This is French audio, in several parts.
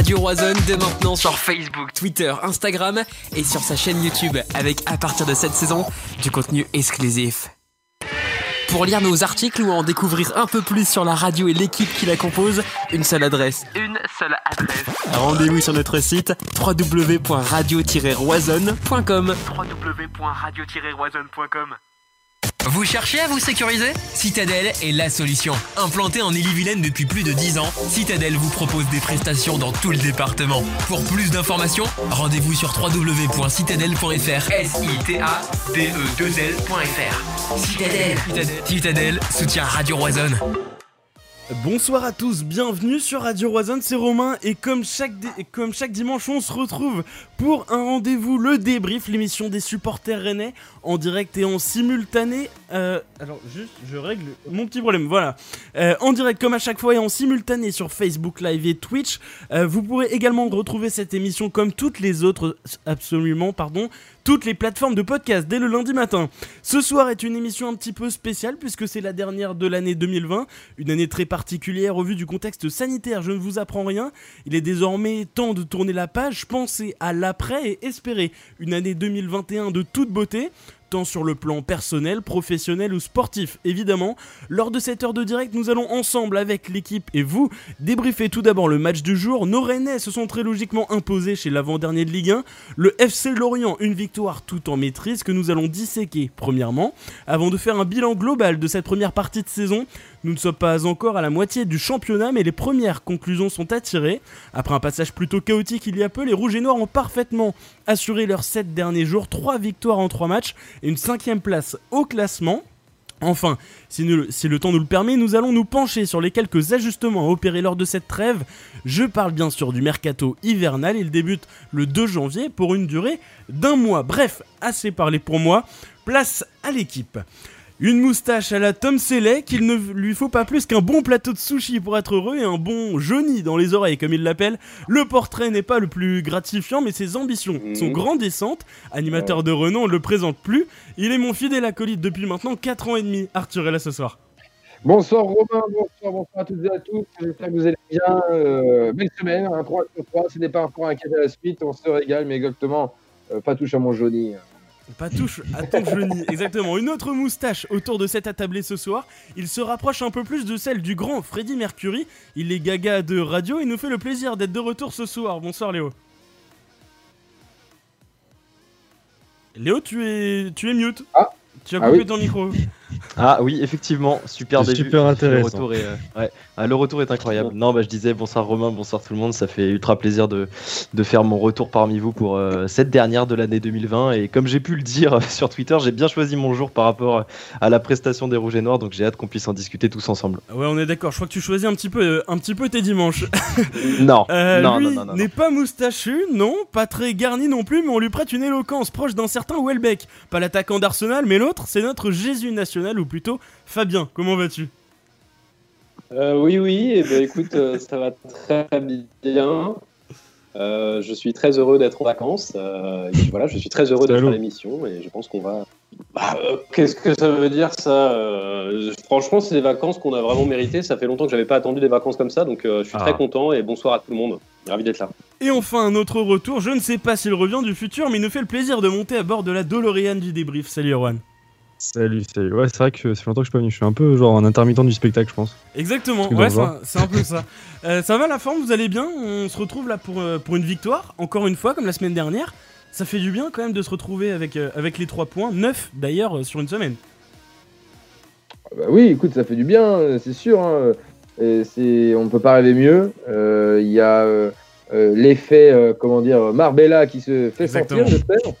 Radio Roison dès maintenant sur Facebook, Twitter, Instagram et sur sa chaîne YouTube avec à partir de cette saison du contenu exclusif. Pour lire nos articles ou en découvrir un peu plus sur la radio et l'équipe qui la compose, une seule adresse. Une seule adresse. Rendez-vous sur notre site www.radio-roisonne.com. www.radio-roisonne.com. Vous cherchez à vous sécuriser Citadel est la solution. Implanté en Ille-et-Vilaine depuis plus de 10 ans, Citadel vous propose des prestations dans tout le département. Pour plus d'informations, rendez-vous sur www.citadel.fr. s i t a d e 2 lfr Citadel. Citadel. Citadel soutient Radio Roisonne. Bonsoir à tous, bienvenue sur Radio Roison, c'est Romain et comme chaque, comme chaque dimanche on se retrouve pour un rendez-vous, le débrief, l'émission des supporters rennais en direct et en simultané. Euh, alors juste, je règle mon petit problème, voilà. Euh, en direct comme à chaque fois et en simultané sur Facebook Live et Twitch. Euh, vous pourrez également retrouver cette émission comme toutes les autres, absolument, pardon, toutes les plateformes de podcast dès le lundi matin. Ce soir est une émission un petit peu spéciale puisque c'est la dernière de l'année 2020, une année très particulière au vu du contexte sanitaire, je ne vous apprends rien. Il est désormais temps de tourner la page, penser à l'après et espérer une année 2021 de toute beauté tant sur le plan personnel, professionnel ou sportif, évidemment. Lors de cette heure de direct, nous allons ensemble avec l'équipe et vous débriefer tout d'abord le match du jour. Nos Rennais se sont très logiquement imposés chez l'avant-dernier de Ligue 1. Le FC Lorient, une victoire tout en maîtrise que nous allons disséquer premièrement, avant de faire un bilan global de cette première partie de saison. Nous ne sommes pas encore à la moitié du championnat, mais les premières conclusions sont à tirer. Après un passage plutôt chaotique il y a peu, les Rouges et Noirs ont parfaitement assuré leurs 7 derniers jours, 3 victoires en 3 matchs et une cinquième place au classement. Enfin, si, si, le temps nous le permet, nous allons nous pencher sur les quelques ajustements à opérer lors de cette trêve. Je parle bien sûr du mercato hivernal, il débute le 2 janvier pour une durée d'un mois. Bref, assez parlé pour moi, place à l'équipe. Une moustache à la Tom Selleck, qu'il ne lui faut pas plus qu'un bon plateau de sushi pour être heureux et un bon Johnny dans les oreilles, comme il l'appelle. Le portrait n'est pas le plus gratifiant, mais ses ambitions Mhm. sont grandissantes. Animateur de renom, on ne le présente plus. Il est mon fidèle acolyte depuis maintenant 4 ans et demi. Arthur est là ce soir. Bonsoir Romain, bonsoir, bonsoir à toutes et à tous. J'espère que vous allez bien. Euh, belle semaine, un 3 sur 3. Ce n'est pas un point inquiété à la suite. On se régale, mais exactement, euh, pas touche à mon Johnny. Pas touche à ton Johnny, exactement. Une autre moustache autour de cette attablée ce soir. Il se rapproche un peu plus de celle du grand Freddie Mercury. Il est gaga de radio et nous fait le plaisir d'être de retour ce soir. Bonsoir Léo. Léo, tu es, tu es mute. Ah. Tu as Ah coupé oui. ton micro. Ah oui, effectivement, super début. super Le intéressant. retour est, euh, ouais. Ah, le retour est incroyable. Non, bah je disais bonsoir Romain, bonsoir tout le monde. Ça fait ultra plaisir de, de faire mon retour parmi vous pour euh, cette dernière de l'année 2020. Et comme j'ai pu le dire euh, sur Twitter, j'ai bien choisi mon jour par rapport à la prestation des Rouges et Noirs. Donc j'ai hâte qu'on puisse en discuter tous ensemble. Ouais, on est d'accord. Je crois que tu choisis un petit peu, euh, un petit peu tes dimanches. Non, Euh, non, lui non, non, non, n'est pas moustachu, non, pas très garni non plus, mais on lui prête une éloquence proche d'un certain Welbeck. Pas l'attaquant d'Arsenal, mais l'autre, c'est notre Jésus national, ou plutôt Fabien. Comment vas-tu? Euh, oui, oui, et ben, écoute, euh, ça va très bien. Euh, je suis très heureux d'être en vacances. euh, et voilà, je suis très heureux Salut. faire l'émission et je pense qu'on va. Bah, euh, Qu'est-ce que ça veut dire ça? Franchement, c'est des vacances qu'on a vraiment méritées. Ça fait longtemps que j'avais pas attendu des vacances comme ça, donc je suis Ah. très content et bonsoir à tout le monde. Ravi d'être là. Et enfin, un autre retour, je ne sais pas s'il revient du futur, mais il nous fait le plaisir de monter à bord de la DeLorean du débrief. Salut Erwan. Salut, salut. Ouais, c'est vrai que ça fait longtemps que je suis pas venu. Je suis un peu genre un intermittent du spectacle, je pense. Exactement, ouais, c'est un- peu ça. Euh, ça va la forme, vous allez bien? On se retrouve là pour, euh, pour une victoire, encore une fois, comme la semaine dernière. Ça fait du bien quand même de se retrouver avec, euh, avec les 3 points, 9 d'ailleurs euh, sur une semaine. Bah oui, écoute, ça fait du bien, c'est sûr. hein. Et on ne peut pas rêver mieux. Euh, Il y a l'effet, euh, comment dire, Marbella qui se fait Exactement. sentir, j'espère.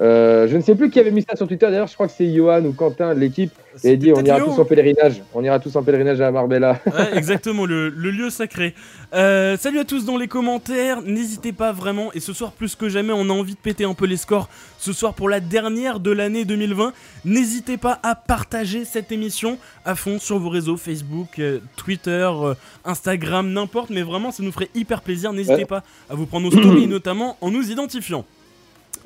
Euh, je ne sais plus qui avait mis ça sur Twitter. D'ailleurs, je crois que c'est Johan ou Quentin de l'équipe C'était dit on ira Léo, tous en pèlerinage. On ira tous en pèlerinage à Marbella. Ouais, exactement, le, le lieu sacré. Euh, salut à tous dans les commentaires, n'hésitez pas vraiment, et ce soir plus que jamais on a envie de péter un peu les scores, ce soir pour la dernière de l'année 2020, n'hésitez pas à partager cette émission à fond sur vos réseaux Facebook, euh, Twitter, Instagram, n'importe, mais vraiment ça nous ferait hyper plaisir, n'hésitez Ouais. pas à vous prendre nos stories notamment en nous identifiant.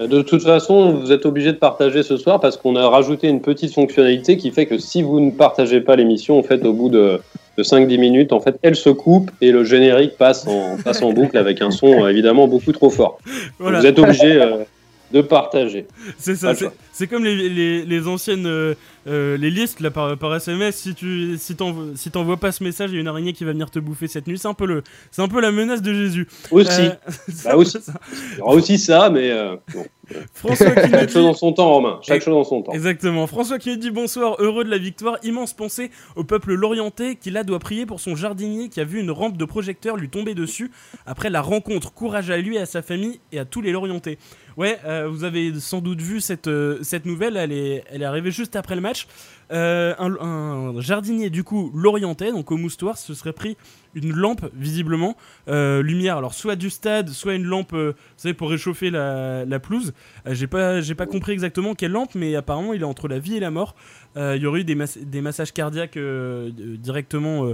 Euh, De toute façon, vous êtes obligé de partager ce soir parce qu'on a rajouté une petite fonctionnalité qui fait que si vous ne partagez pas l'émission, en fait, au bout de de 5-10 minutes, en fait, elle se coupe et le générique passe en, passe en boucle avec un son euh, évidemment beaucoup trop fort. Voilà. Vous êtes obligé euh, de partager. C'est ça, c'est- comme les, les, les anciennes euh, euh, les listes là par, par SMS. Si tu si t'envoies si t'envoies pas ce message, il y a une araignée qui va venir te bouffer cette nuit. C'est un peu le c'est un peu la menace de Jésus. Aussi, Euh, peu aussi. ça. il y aura aussi ça, mais bon. François qui chaque chose en son temps, Romain. Chaque chose en son temps. Exactement. François qui nous dit bonsoir, heureux de la victoire, immense pensée au peuple lorientais qui là doit prier pour son jardinier qui a vu une rampe de projecteur lui tomber dessus après la rencontre. Courage à lui, à sa famille et à tous les lorientais. Ouais, euh, vous avez sans doute vu cette, euh, cette nouvelle, elle est, elle est arrivée juste après le match. Euh, un, jardinier du coup lorientais, donc au moustoir, se serait pris une lampe visiblement, euh, lumière, alors soit du stade, soit une lampe, euh, vous savez, pour réchauffer la, pelouse. J'ai pas, compris exactement quelle lampe, mais apparemment il est entre la vie et la mort. Il y aurait eu des, mas- des massages cardiaques directement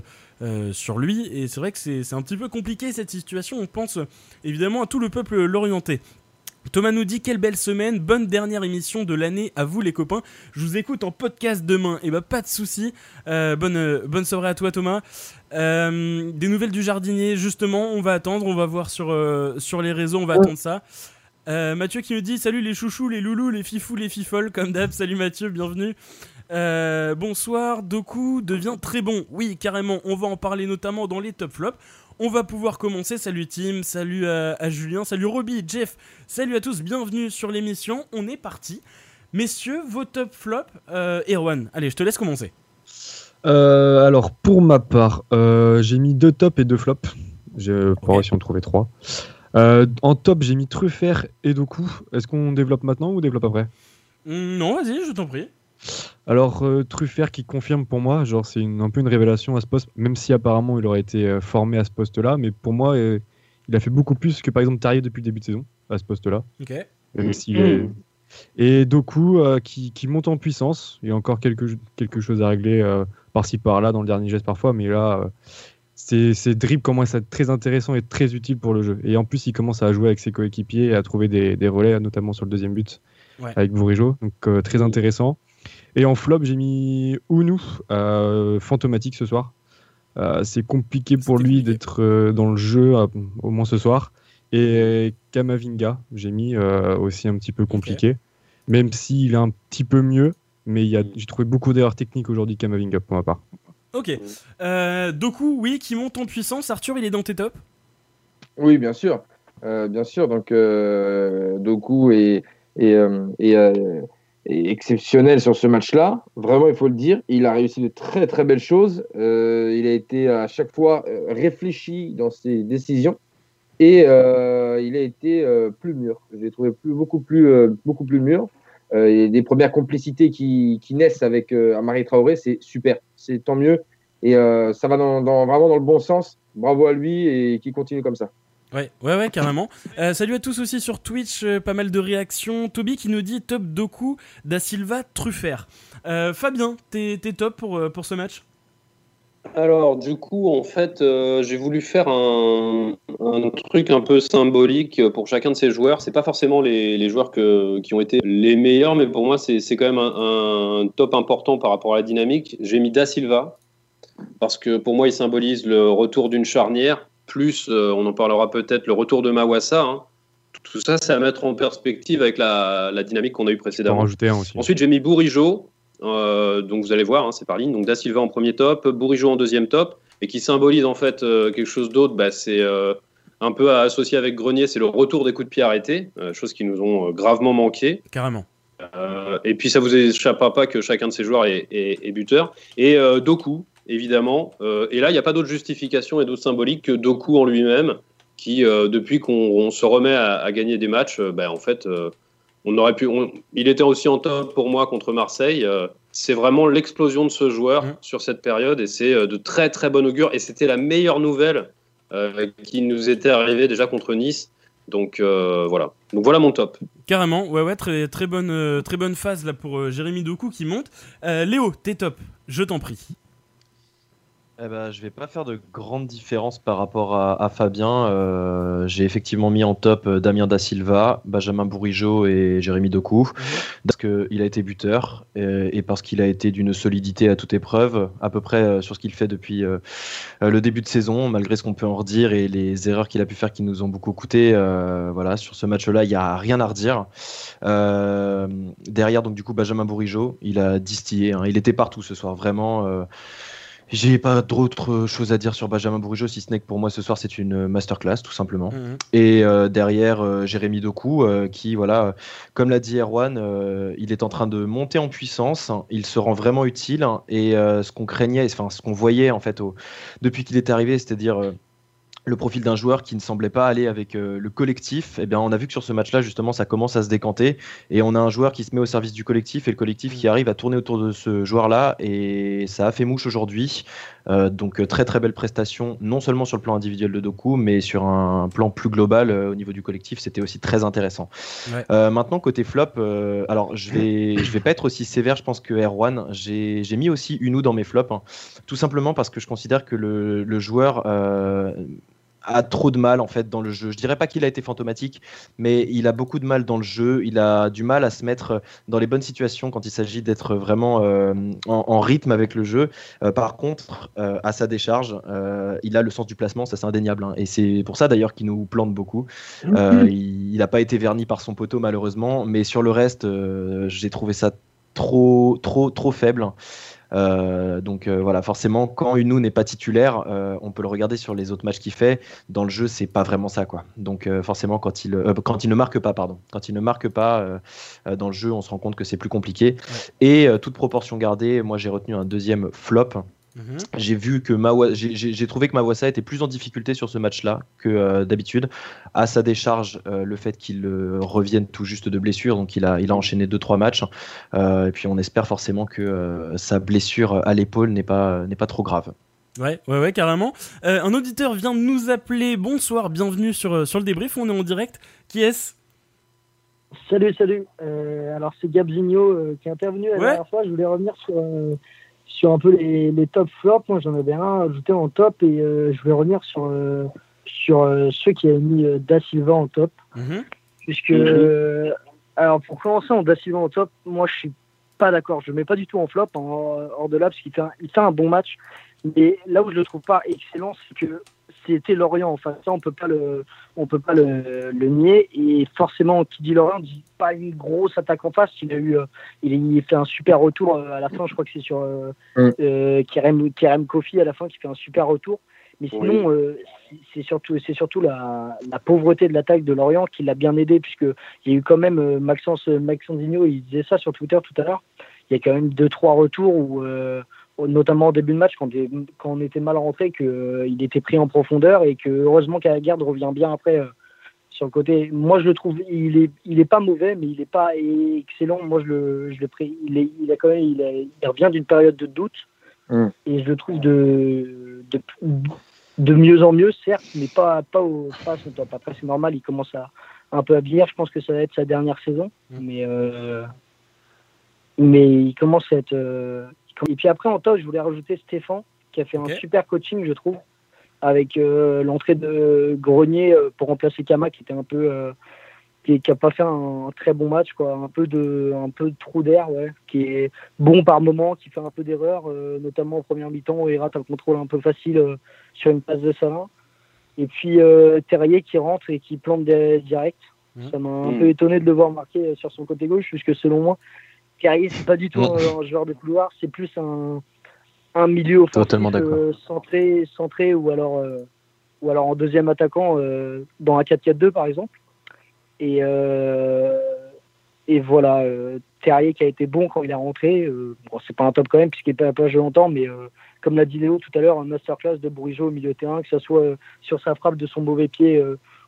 sur lui, et c'est vrai que c'est un petit peu compliqué cette situation. On pense évidemment à tout le peuple lorientais. Thomas nous dit quelle belle semaine, bonne dernière émission de l'année à vous les copains. Je vous écoute en podcast demain, et bah pas de souci. Euh, bonne euh, bonne soirée à toi Thomas. Euh, des nouvelles du jardinier, justement, on va attendre, on va voir sur sur les réseaux, on va attendre ça. Mathieu qui me dit salut les chouchous, les loulous, les fifous, les fifoles, comme d'hab. Salut Mathieu, bienvenue. Bonsoir, Doku devient très bon. Oui, carrément, on va en parler notamment dans les top flops. On va pouvoir commencer. Salut Tim, salut à, à Julien, salut Roby, Jeff, salut à tous, bienvenue sur l'émission. On est parti. Messieurs, vos top flops. Euh, Erwan, allez, je te laisse commencer. Euh, alors, pour ma part, euh, j'ai mis deux tops et deux flops. Je pourrais si on trouvait trois. Euh, en top, j'ai mis Truffert et Doku. Est-ce qu'on développe maintenant ou on développe après? Hmm, non, vas-y, je t'en prie. Alors, euh, Truffert qui confirme pour moi, genre c'est un peu une révélation à ce poste, même si apparemment il aurait été euh, formé à ce poste-là, mais pour moi, euh, il a fait beaucoup plus que par exemple Terrier depuis le début de saison à ce poste-là. Ok. Même Mm. Et Doku euh, qui, qui monte en puissance. Il y a encore quelque, quelque chose à régler euh, par-ci par-là dans le dernier geste parfois, mais là, euh, ses, ses dribbles commencent à être très intéressants et très utiles pour le jeu. Et en plus, il commence à jouer avec ses coéquipiers et à trouver des, des relais, notamment sur le deuxième but Ouais. avec Bourigeau. Donc euh, très intéressant. Et en flop, j'ai mis Ounou, euh, fantomatique ce soir. Euh, c'est compliqué pour lui d'être euh, dans le jeu, euh, au moins ce soir. Et Kamavinga, j'ai mis euh, aussi un petit peu compliqué. Même s'il est un petit peu mieux, mais a- j'ai trouvé beaucoup d'erreurs techniques aujourd'hui, Kamavinga, pour ma part. Ok. Euh, Doku, oui, qui monte en puissance. Arthur, il est dans tes tops? Oui, bien sûr. Euh, bien sûr. Donc, euh, Doku est, euh, exceptionnel sur ce match-là. Vraiment, il faut le dire. Il a réussi de très, très belles choses. Euh, il a été à chaque fois euh, réfléchi dans ses décisions. Et euh, il a été plus mûr. Je l'ai trouvé beaucoup, plus, beaucoup plus mûr. Et des premières complicités qui, naissent avec Amari Traoré, c'est super. C'est tant mieux. Et ça va dans- vraiment dans le bon sens. Bravo à lui et qu'il continue comme ça. Ouais, ouais, ouais, carrément. Euh, salut à tous aussi sur Twitch, euh, pas mal de réactions. Toby qui nous dit top Doku, Da Silva, Truffert. Euh, Fabien, t'es t'es top pour, pour ce match? Alors, du coup, en fait, euh, j'ai voulu faire un, un truc un peu symbolique pour chacun de ces joueurs. C'est pas forcément les, les joueurs que- qui ont été les meilleurs, mais pour moi, c'est c'est quand même un, un top important par rapport à la dynamique. J'ai mis Da Silva parce que pour moi, il symbolise le retour d'une charnière, plus, euh, on en parlera peut-être, le retour de Mawassa. hein. Tout ça, c'est à mettre en perspective avec la, la dynamique qu'on a eue en précédemment. rajouter un aussi. Ensuite, j'ai mis Bourigeau. euh, donc vous allez voir, hein, c'est par ligne. Donc Da Silva en premier top, Bourigeau en deuxième top, et qui symbolise en fait euh, quelque chose d'autre. Bah, c'est euh, un peu à associer avec Grenier, c'est le retour des coups de pied arrêtés, choses qui nous ont gravement manqué. Carrément. Et puis ça vous échappera pas que chacun de ces joueurs est, est- est buteur. Et Doku, évidemment. Euh, et là, il n'y a pas d'autre justification et d'autre symbolique que Doku en lui-même, qui euh, depuis qu'on on se remet à, à gagner des matchs, euh, bah, en fait, on aurait pu. on- il était aussi en top pour moi contre Marseille. C'est vraiment l'explosion de ce joueur Mhm. sur cette période et c'est de très très bon augure. Et c'était la meilleure nouvelle qui nous était arrivée déjà contre Nice. Donc euh, voilà. Donc voilà mon top. Carrément, ouais, ouais, très, très, bonne, très bonne phase là pour euh, Jérémy Doku qui monte. Euh, Léo, t'es top, je t'en prie. Eh ben, je vais pas faire de grande différence par rapport à, Fabien. Euh, j'ai effectivement mis en top euh, Damien Da Silva, Benjamin Bourigeau et Jérémy Doku mhm. parce qu'il a été buteur et, parce qu'il a été d'une solidité à toute épreuve, à peu près euh, sur ce qu'il fait depuis le début de saison, malgré ce qu'on peut en redire et les erreurs qu'il a pu faire qui nous ont beaucoup coûté. voilà, sur ce match-là, il n'y a rien à redire. derrière, donc du coup, Benjamin Bourigeau, il a distillé. Hein. il était partout ce soir, vraiment. J'ai pas d'autres choses à dire sur Benjamin Bourigeau, si ce n'est que pour moi ce soir c'est une masterclass tout simplement. Mhm. Et euh, derrière euh, Jérémy Doku, euh, qui voilà, comme l'a dit Erwan, il est en train de monter en puissance, il se rend vraiment utile et ce qu'on craignait, enfin ce qu'on voyait en fait depuis qu'il est arrivé, c'est-à-dire le profil d'un joueur qui ne semblait pas aller avec euh, le collectif, eh bien, on a vu que sur ce match-là, justement, ça commence à se décanter. Et on a un joueur qui se met au service du collectif et le collectif qui arrive à tourner autour de ce joueur-là. Et ça a fait mouche aujourd'hui. Euh, donc, euh, très très belle prestation, non seulement sur le plan individuel de Doku, mais sur un plan plus global au niveau du collectif. C'était aussi très intéressant. maintenant, côté flop, alors je vais, je vais pas être aussi sévère, je pense, que Erwan. J'ai mis aussi Unou dans mes flops, hein. tout simplement parce que je considère que le, le joueur a trop de mal en fait dans le jeu. Je dirais pas qu'il a été fantomatique, mais il a beaucoup de mal dans le jeu. Il a du mal à se mettre dans les bonnes situations quand il s'agit d'être vraiment euh, en, rythme avec le jeu. Euh, par contre, euh, à sa décharge, il a le sens du placement, ça c'est indéniable. Hein. Et c'est pour ça d'ailleurs qu'il nous plante beaucoup. Mhm. il n'a pas été verni par son poteau malheureusement, mais sur le reste, j'ai trouvé ça trop, trop, trop faible. Euh, donc euh, voilà, forcément, quand Unou n'est pas titulaire, euh, on peut le regarder sur les autres matchs qu'il fait. Dans le jeu, c'est pas vraiment ça, quoi. Donc forcément, quand il, quand il ne marque pas, pardon, quand il ne marque pas dans le jeu, on se rend compte que c'est plus compliqué. Et toute proportion gardée, moi j'ai retenu un deuxième flop. Mhm. J'ai vu que j'ai trouvé que Mawassa était plus en difficulté sur ce match-là que euh, d'habitude. À sa décharge, euh, le fait qu'il euh, revienne tout juste de blessure, donc il a, il a enchaîné 2-3 matchs. et puis on espère forcément que sa blessure à l'épaule n'est pas, n'est pas trop grave. Ouais, ouais, ouais, carrément. un auditeur vient de nous appeler. Bonsoir, bienvenue sur, sur le débrief. On est en direct. Qui est-ce? Salut, salut. alors c'est Gabzinho qui est intervenu la dernière fois. Je voulais revenir sur sur un peu les, les top flops, moi j'en avais un ajouté en top et euh, je vais revenir sur, euh, sur euh, ceux qui avaient mis Da Silva en top. Mhm. Puisque, mhm. alors pour commencer en Da Silva en top, moi je suis pas d'accord. Je ne mets pas du tout en flop, en, hors de là, parce qu'il fait, il fait un bon match. Mais là où je le trouve pas excellent, c'est que c'était Lorient. Enfin, ça, on peut pas le, on peut pas le, le, nier. Et forcément, qui dit Lorient dit pas une grosse attaque en face. Il a eu, euh, il, a fait un super retour euh, à la fin. Je crois que c'est sur euh, mm. Kerem, Kerem Kofi à la fin qui fait un super retour. Mais sinon, c'est surtout, c'est surtout la, la, pauvreté de l'attaque de Lorient qui l'a bien aidé, puisque il y a eu quand même Maxence, Maxence Digno, il disait ça sur Twitter tout à l'heure. Il y a quand même deux trois retours où notamment au début de match, quand, quand on était mal rentré, qu'il euh, était pris en profondeur et que heureusement garde revient bien après euh, sur le côté. Moi, je le trouve, il est, il est pas mauvais, mais il est pas excellent. Moi, je le, je le il, est, il a quand même, il, revient d'une période de doute mm. et je le trouve de, de, de, mieux en mieux, certes, mais pas, pas, au, pas à son top. Après, c'est normal, il commence à un peu à vieillir. Je pense que ça va être sa dernière saison, mm. mais euh, mais il commence à être et puis après, en top, je voulais rajouter Stéphane, qui a fait un super coaching, je trouve, avec euh, l'entrée de Grenier euh, pour remplacer Kama, qui était un peu. Euh, qui n'a pas fait un, très bon match, quoi. Un peu de, un peu de trou d'air, ouais. Qui est bon par moment, qui fait un peu d'erreur, notamment au premier mi-temps où il rate un contrôle un peu facile sur une passe de Salin. Et puis Terrier qui rentre et qui plante direct. Mmh. Ça m'a un mmh. peu étonné de le voir marquer sur son côté gauche, puisque selon moi, Carrier, c'est pas du tout un, joueur de couloir, c'est plus un, un milieu offensif euh, centré, centré ou alors, euh, ou alors en deuxième attaquant euh, dans un 4-4-2 par exemple. Et, et voilà, Terrier qui a été bon quand il est rentré. bon, c'est pas un top quand même puisqu'il n'a pas joué longtemps, mais comme l'a dit Léo tout à l'heure, un masterclass de Bourigeau au milieu de terrain, que ce soit sur sa frappe de son mauvais pied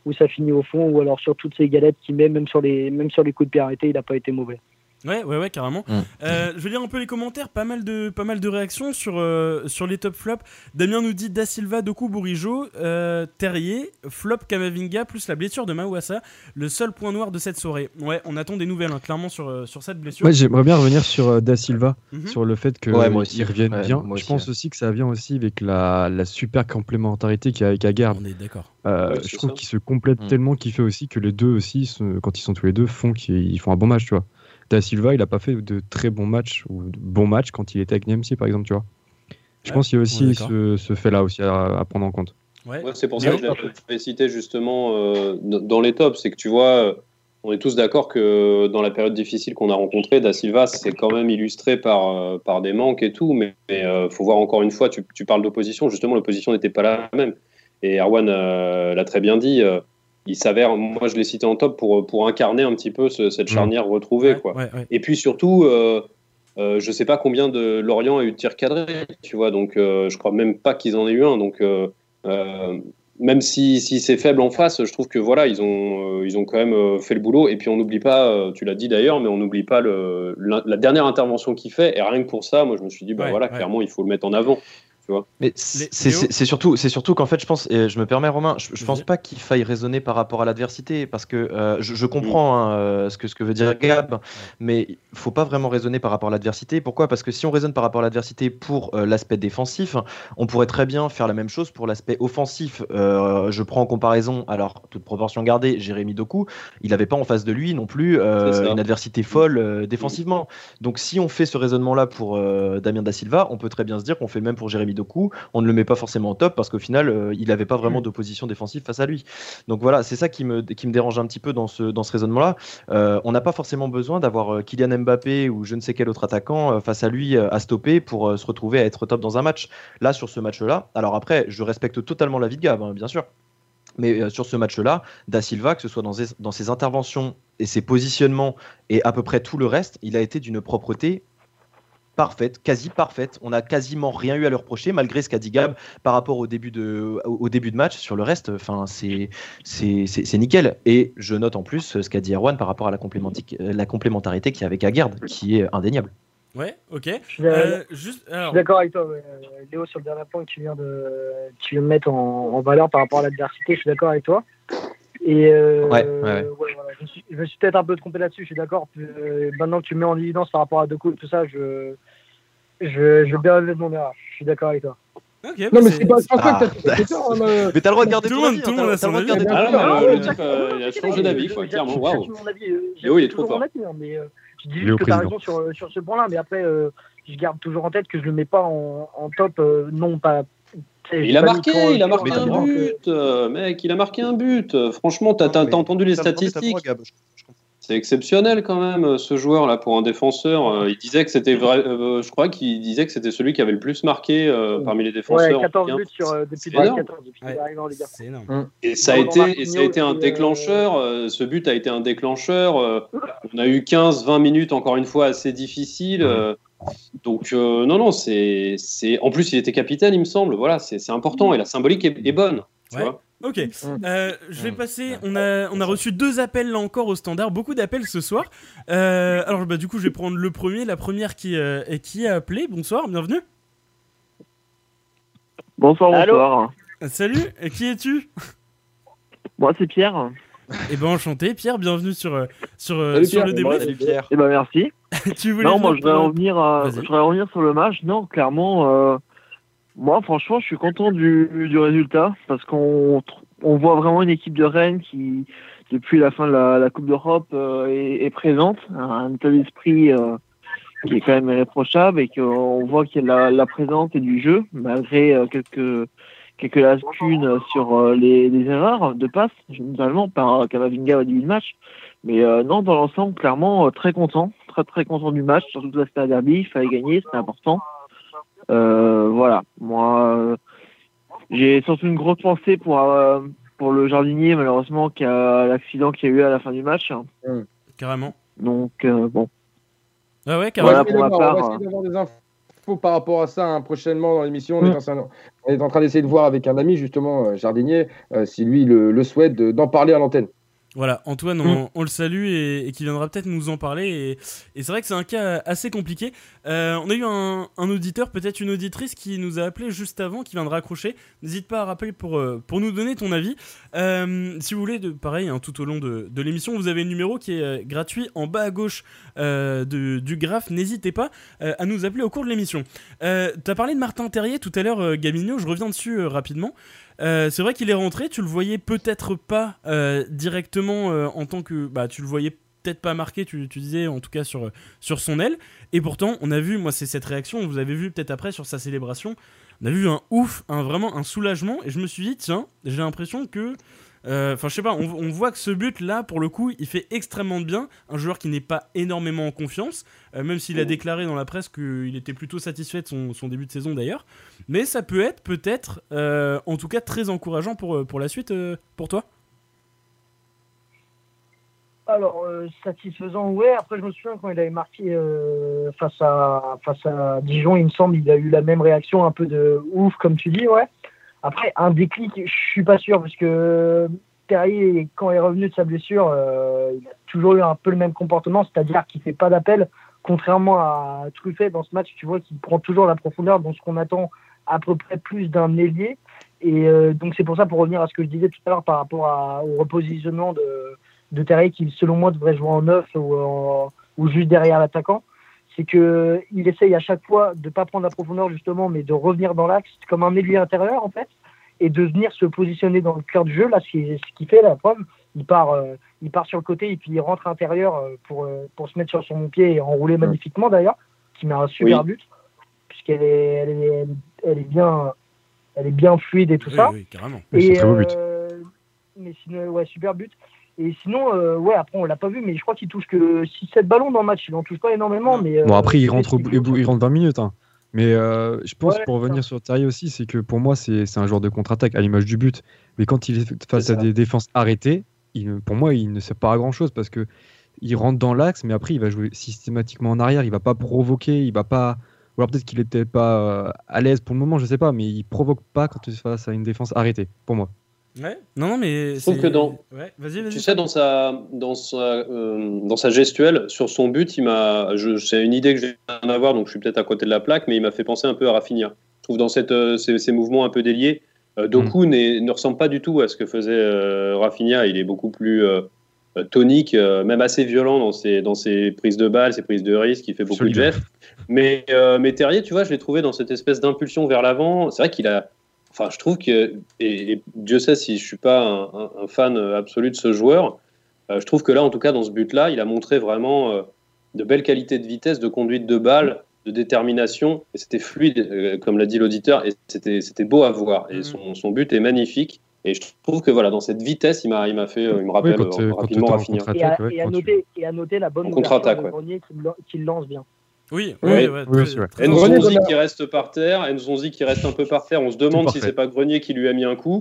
où ça finit au fond, ou alors sur toutes ses galettes qu'il met, même sur les, même sur les coups de pied arrêtés, il n'a pas été mauvais. Ouais, ouais, ouais, carrément. Mm. Euh, je vais lire un peu les commentaires, pas mal de, pas mal de réactions sur, euh, sur les top flops. Damien nous dit Da Silva, Doku, Bourigeau, euh, Terrier, flop Kamavinga, plus la blessure de Mawassa, le seul point noir de cette soirée. Ouais, on attend des nouvelles, hein, clairement, sur, euh, sur cette blessure. Ouais, j'aimerais bien revenir sur euh, Da Silva, Mhm. sur le fait qu'il Ouais, moi aussi. revienne Ouais, bien. moi Je aussi, pense ouais. aussi que ça vient aussi avec la, la super complémentarité qu'il y a avec Aguerd. On est d'accord. Euh, Ouais, je trouve qu'ils se complètent Mm. tellement qu'il fait aussi que les deux aussi, quand ils sont tous les deux, font qu'ils font un bon match, tu vois. Da Silva, il a pas fait de très bons matchs ou de bons matchs quand il était avec Niamsi, par exemple, tu vois. Je Ouais, pense qu'il y a aussi ce, ce fait-là aussi à, à prendre en compte. Ouais. Ouais, c'est pour ça que je l'avais cité justement euh, dans les tops. C'est que tu vois, euh, on est tous d'accord que dans la période difficile qu'on a rencontrée, Da Silva, c'est quand même illustré par, euh, par des manques et tout. Mais il faut voir encore une fois, tu, tu parles d'opposition. Justement, l'opposition n'était pas la même. Et Erwan euh, l'a très bien dit. Il s'avère, moi je l'ai cité en top pour, pour incarner un petit peu ce- cette Mm. charnière retrouvée. Ouais, quoi. ouais, ouais. Et puis surtout, euh, euh, je sais pas combien de Lorient a eu de tirs cadrés, tu vois, donc euh, je crois même pas qu'ils en aient eu un. Donc euh, euh, même si, si c'est faible en face, je trouve que voilà, ils ont, euh, ils ont quand même fait le boulot. Et puis on n'oublie pas, tu l'as dit d'ailleurs, mais on n'oublie pas le, la, la dernière intervention qu'il fait. Et rien que pour ça, moi je me suis dit, bah voilà, clairement, il faut le mettre en avant. Mais c'est surtout, c'est surtout qu'en fait, je pense, et je me permets, Romain, je, je pense pas qu'il faille raisonner par rapport à l'adversité, parce que euh, je, je comprends hein, euh, ce, que, ce que veut dire Gab, mais il faut pas vraiment raisonner par rapport à l'adversité. Pourquoi? Parce que si on raisonne par rapport à l'adversité pour euh, l'aspect défensif, on pourrait très bien faire la même chose pour l'aspect offensif. Euh, je prends en comparaison, alors toute proportion gardée, Jérémy Doku, il n'avait pas en face de lui non plus euh, une adversité folle euh, défensivement. Donc si on fait ce raisonnement-là pour euh, Damien Da Silva, on peut très bien se dire qu'on fait le même pour Jérémy Doku. On ne le met pas forcément en top parce qu'au final, euh, il n'avait pas vraiment d'opposition défensive face à lui. Donc voilà, c'est ça qui me, qui me dérange un petit peu dans ce, dans ce raisonnement-là. Euh, on n'a pas forcément besoin d'avoir euh, Kylian Mbappé ou je ne sais quel autre attaquant face à lui à stopper pour se retrouver à être top dans un match. Là, sur ce match-là, alors après, je respecte totalement la vie de Gab, hein, bien sûr. Mais sur ce match-là, Da Silva, que ce soit dans ses, dans ses interventions et ses positionnements et à peu près tout le reste, il a été d'une propreté parfaite, quasi parfaite. On n'a quasiment rien eu à le reprocher, malgré ce qu'a dit Gab par rapport au début de, au début de match. Sur le reste, enfin, c'est c'est c'est- c'est nickel. Et je note en plus ce qu'a dit Erwan par rapport à la, euh, la complémentarité qu'il y a avec Aguerd, qui est indéniable. Ouais, ok. Je suis d'accord- Euh, juste, je alors, suis d'accord avec toi, ouais. Euh, Léo, sur le dernier point que tu viens de, tu viens de mettre en, en valeur par rapport à l'adversité, je suis d'accord avec toi. Et euh, Ouais, ouais, ouais. voilà, je me suis, peut-être un peu trompé là-dessus, je suis d'accord. Euh, maintenant que tu me mets en évidence par rapport à Doku et tout ça, je, je, je vais bien relever de mon erreur. Je suis d'accord avec toi. ok, Non, mais c'est- pas, je pense Ah. que t'as- hein, euh, Mais t'as le droit de garder Tout ton le monde- avis. tout le hein, monde t'as- a t'as le droit de son avis. il a changé d'avis, quoi, clairement. Waouh. Léo, il est trop fort. hein, mais je dis juste que t'as raison sur, sur ce point-là, mais après, je garde toujours en tête que je le mets pas en, top, euh, non pas. Il a marqué, il a marqué un but, euh, mec, il a marqué un but. Franchement, t'as entendu les statistiques. C'est exceptionnel quand même euh, ce joueur là pour un défenseur. Euh, il disait que c'était vrai. je crois qu'il disait que c'était celui qui avait le plus marqué parmi les Ouais, défenseurs. 14 en buts sur, depuis C'est 2014, depuis qu'il Ouais. est arrivé en Ligue 1. c'est énorme. Et ça a été, et ça a été un déclencheur. ce but a été un déclencheur. on a eu 15-20 minutes encore une fois assez difficiles. Donc euh, non, non, c'est, c'est. En plus, il était capitaine, il me semble. Voilà, c'est, c'est important et la symbolique est, est bonne. Tu Ouais. vois Ok, Mm. Euh, je vais Mm. passer. On a, on a reçu deux appels là encore au standard, beaucoup d'appels ce soir. Euh, alors bah, du coup, je vais prendre le premier, la première qui, euh, est qui a appelé. Bonsoir, bienvenue. Bonsoir, bonsoir. Salut, qui es-tu? Moi, c'est Pierre. Eh ben enchanté, Pierre, bienvenue sur, euh, sur, euh, Salut, sur Pierre. le débrief. Salut Pierre. Eh ben, merci. tu voulais Non, moi, je voudrais revenir, euh, je voudrais revenir sur le match. Non, clairement, euh, moi, franchement, je suis content du, du résultat parce qu'on on voit vraiment une équipe de Rennes qui, depuis la fin de la, la Coupe d'Europe, euh, est, est présente. Un état d'esprit euh, qui est quand même irréprochable et qu'on voit qu'il y a de la, la présence et du jeu, malgré euh, quelques quelques lacunes sur euh, les, les erreurs de passe, notamment par Kamavinga au début de match. Mais euh, non, dans l'ensemble, clairement, euh, très content, très très content du match, surtout que c'était un derby, il fallait gagner, c'était important. Euh, voilà, moi, euh, j'ai surtout une grosse pensée pour euh, pour le jardinier, malheureusement, qui a l'accident qu'il y a eu à la fin du match. Carrément. Donc euh, bon, Ah ouais, carrément. Voilà pour ma d'avoir- on va part, essayer d'avoir des infos par rapport à ça hein, prochainement dans l'émission. On, est Mm. en train- on est en train d'essayer de voir avec un ami, justement, euh, jardinier, euh, si lui le, le souhaite, de- d'en parler à l'antenne. Voilà, Antoine, on, on le salue et, et qui viendra peut-être nous en parler. Et, et c'est vrai que c'est un cas assez compliqué. Euh, on a eu un, un auditeur, peut-être une auditrice qui nous a appelé juste avant, qui vient de raccrocher. N'hésite pas à rappeler pour, euh, pour nous donner ton avis. Euh, si vous voulez, de, pareil, hein, tout au long de, de l'émission, vous avez le numéro qui est gratuit en bas à gauche euh, de, du graphe. N'hésitez pas à nous appeler au cours de l'émission. Tu as parlé de Martin Terrier tout à l'heure, Gamino. Je reviens dessus rapidement. Euh, c'est vrai qu'il est rentré, tu le voyais peut-être pas euh, directement euh, en tant que. Bah, tu le voyais peut-être pas marqué, tu, tu disais en tout cas sur, sur son aile. Et pourtant, on a vu, moi, c'est cette réaction, vous avez vu peut-être après sur sa célébration, on a vu un ouf, un, vraiment un soulagement. Et je me suis dit, tiens, j'ai l'impression que. Euh, Enfin, je sais pas, on, on voit que ce but là, pour le coup, il fait extrêmement bien. Un joueur qui n'est pas énormément en confiance, euh, même s'il a déclaré dans la presse qu'il était plutôt satisfait de son, son début de saison d'ailleurs. Mais ça peut être peut-être, euh, en tout cas, très encourageant pour, pour la suite, pour toi? Alors, euh, satisfaisant, ouais. Après, je me souviens quand il avait marqué euh, face, à, face à Dijon, il me semble, il a eu la même réaction, un peu de ouf, comme tu dis, ouais. Après, un déclic, je suis pas sûr, parce que Terrier, quand il est revenu de sa blessure, euh, il a toujours eu un peu le même comportement, c'est-à-dire qu'il fait pas d'appel, contrairement à Truffet dans ce match, tu vois qu'il prend toujours la profondeur dans ce qu'on attend à peu près plus d'un ailier. Et euh, donc, c'est pour ça, pour revenir à ce que je disais tout à l'heure par rapport au repositionnement de de Terrier qui, selon moi, devrait jouer en neuf ou, ou juste derrière l'attaquant, c'est que il essaye à chaque fois de pas prendre la profondeur justement, mais de revenir dans l'axe comme un ailier intérieur en fait, et de venir se positionner dans le cœur du jeu. Là, ce qui- ce qu'il fait, la preuve, il part, euh, il part sur le côté et puis il rentre intérieur euh, pour euh, pour se mettre sur son pied et enrouler magnifiquement d'ailleurs, qui met un super but puisqu'elle est, elle est, elle est bien, elle est bien fluide et tout Oui, ça. oui, carrément. Et, très beau but. mais sinon, ouais, super but. Et sinon, euh, ouais, après, on l'a pas vu, mais je crois qu'il touche que 6-7 ballons dans le match. Il en touche pas énormément, mais. Bon, euh, après, il rentre, il il rentre 20 minutes. hein. Mais euh, je pense, Ouais, pour revenir sur Terrier aussi, c'est que pour moi, c'est un joueur de contre-attaque à l'image du but. Mais quand il est face à des défenses arrêtées, il, ne- pour moi, il ne sert pas à grand-chose parce que il rentre dans l'axe, mais après, il va jouer systématiquement en arrière. Il va pas provoquer, il va pas. Ou alors peut-être qu'il était pas à l'aise pour le moment, je sais pas, mais il provoque pas quand il est face à une défense arrêtée, pour moi. Ouais. Non, non, mais. Je trouve que dans- Ouais. Tu sais, dans sa, dans sa, euh, dans sa gestuelle, sur son but, il m'a, c'est une idée que je viens d'avoir, donc je suis peut-être à côté de la plaque, mais il m'a fait penser un peu à Rafinha. Je trouve dans cette, euh, ces, ces mouvements un peu déliés, euh, Doku n'est- ne ressemble pas du tout à ce que faisait euh, Rafinha. Il est beaucoup plus tonique, euh, même assez violent dans ses, dans ses prises de balles, ses prises de risque. Il fait beaucoup de gestes. Mais, euh, mais Terrier, tu vois, je l'ai trouvé dans cette espèce d'impulsion vers l'avant. C'est vrai qu'il a. Enfin, je trouve que. Et, et Dieu sait si je suis pas un, un- un fan absolu de ce joueur. euh, je trouve que là, en tout cas, dans ce but-là, il a montré vraiment euh, de belles qualités de vitesse, de conduite de balle, de détermination. Et c'était fluide, euh, comme l'a dit l'auditeur, et c'était c'était beau à voir. Et Mhm. son, son but est magnifique. Et je trouve que voilà, dans cette vitesse, il m'a il m'a fait, il me rappelle quand rapidement Rafinha. Et à, ouais, et à tu- noter, et à noter la bonne En ouverture ouais. Qui, qui lance bien. Oui, Oui. Oui, très- très Nzonzi la- qui reste par terre, Nzonzi qui reste un peu par terre. On se demande si c'est pas Grenier qui lui a mis un coup.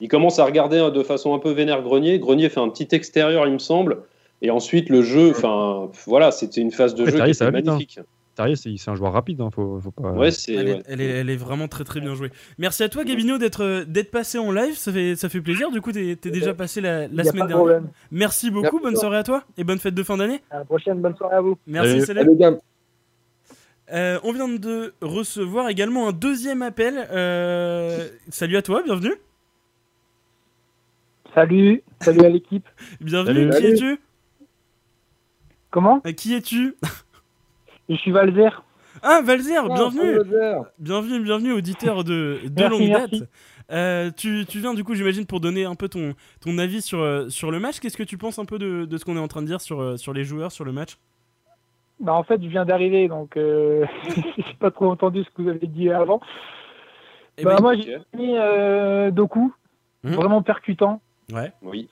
Il commence à regarder de façon un peu vénère Grenier. Grenier fait un petit extérieur, il me semble. Et ensuite, le jeu, enfin, voilà, c'était une phase de Ouais, jeu qui était hein. magnifique. Terrier, c'est un joueur rapide, hein, faut, faut pas. Ouais, c'est. Elle, est, ouais. elle, est, elle est vraiment très très bien jouée. Merci à toi Gabino d'être d'être passé en live, ça fait, ça fait plaisir. Du coup, t'es t'es déjà passé la, semaine dernière. problème. Merci beaucoup, Merci. bonne soirée à toi et bonne fête de fin d'année. À la prochaine, bonne soirée à vous. Merci, Salut. Euh, on vient de recevoir également un deuxième appel. Euh, salut à toi, bienvenue. Salut, salut à l'équipe. Bienvenue, Salut. qui es-tu? Comment? Euh, Qui es-tu? Je suis Valzer. Ah, Valzer, Ah, bienvenue. Bienvenue, bienvenue, auditeur de, de Merci, longue date. Euh, tu, tu viens du coup, j'imagine, pour donner un peu ton, ton avis sur, sur le match. Qu'est-ce que tu penses un peu de, de ce qu'on est en train de dire sur, sur les joueurs, sur le match? Bah, en fait, je viens d'arriver, donc euh, j'ai pas trop entendu ce que vous avez dit avant. Eh bah, ben, moi, j'ai aimé euh, Doku, Mhm. vraiment percutant. Ouais. Oui.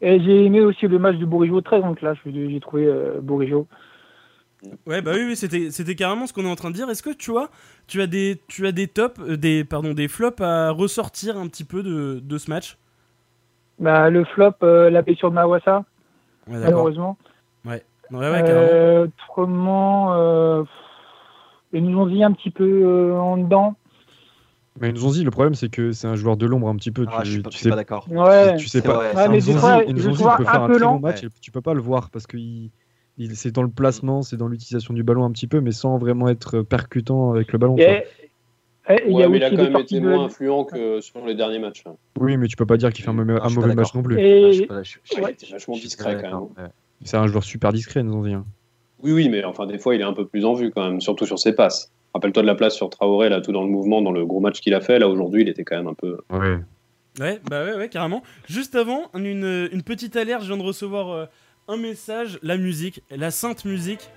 Et j'ai aimé aussi le match du Bourigeau, très en clash, j'ai trouvé euh, Bourigeau. Ouais, bah oui, oui c'était, c'était carrément ce qu'on est en train de dire. Est-ce que tu vois, tu as des, tu as des tops, euh, des, pardon, des flops à ressortir un petit peu de, de ce match? Bah, le flop, euh, la blessure de Mawassa, Ouais, malheureusement. Ouais, ouais, carrément. Euh, autrement, euh, ils nous ont dit un petit peu euh, en dedans. Mais Nzonzi, le problème, c'est que c'est un joueur de l'ombre un petit peu. Ah, tu, je suis pas, tu sais d'accord. Ouais. Tu sais pas. vrai, Ouais, c'est mais bon- fois, je peut faire un très bon lent. match et tu peux pas le voir parce que il, il- c'est dans le placement, c'est dans l'utilisation du ballon un petit peu, mais sans vraiment être percutant avec le ballon. Et, et il Ouais, a mais il a aussi quand même été de... moins influent que sur les derniers matchs. hein. Oui, mais tu peux pas dire qu'il fait un mauvais, Ah, un mauvais match non plus. Ah, je suis Et pas- je suis- je Il Ouais. était vachement discret quand même. ouais. C'est un joueur super discret, Nzonzi. hein. Oui, oui, mais enfin, des fois, il est un peu plus en vue quand même, surtout sur ses passes. Rappelle-toi de la place sur Traoré, là, tout dans le mouvement, dans le gros match qu'il a fait. Là, aujourd'hui, il était quand même un peu. Ouais. Ouais, bah ouais, ouais, carrément. Juste avant, une, une petite alerte, je viens de recevoir euh, un message, la musique, la sainte musique.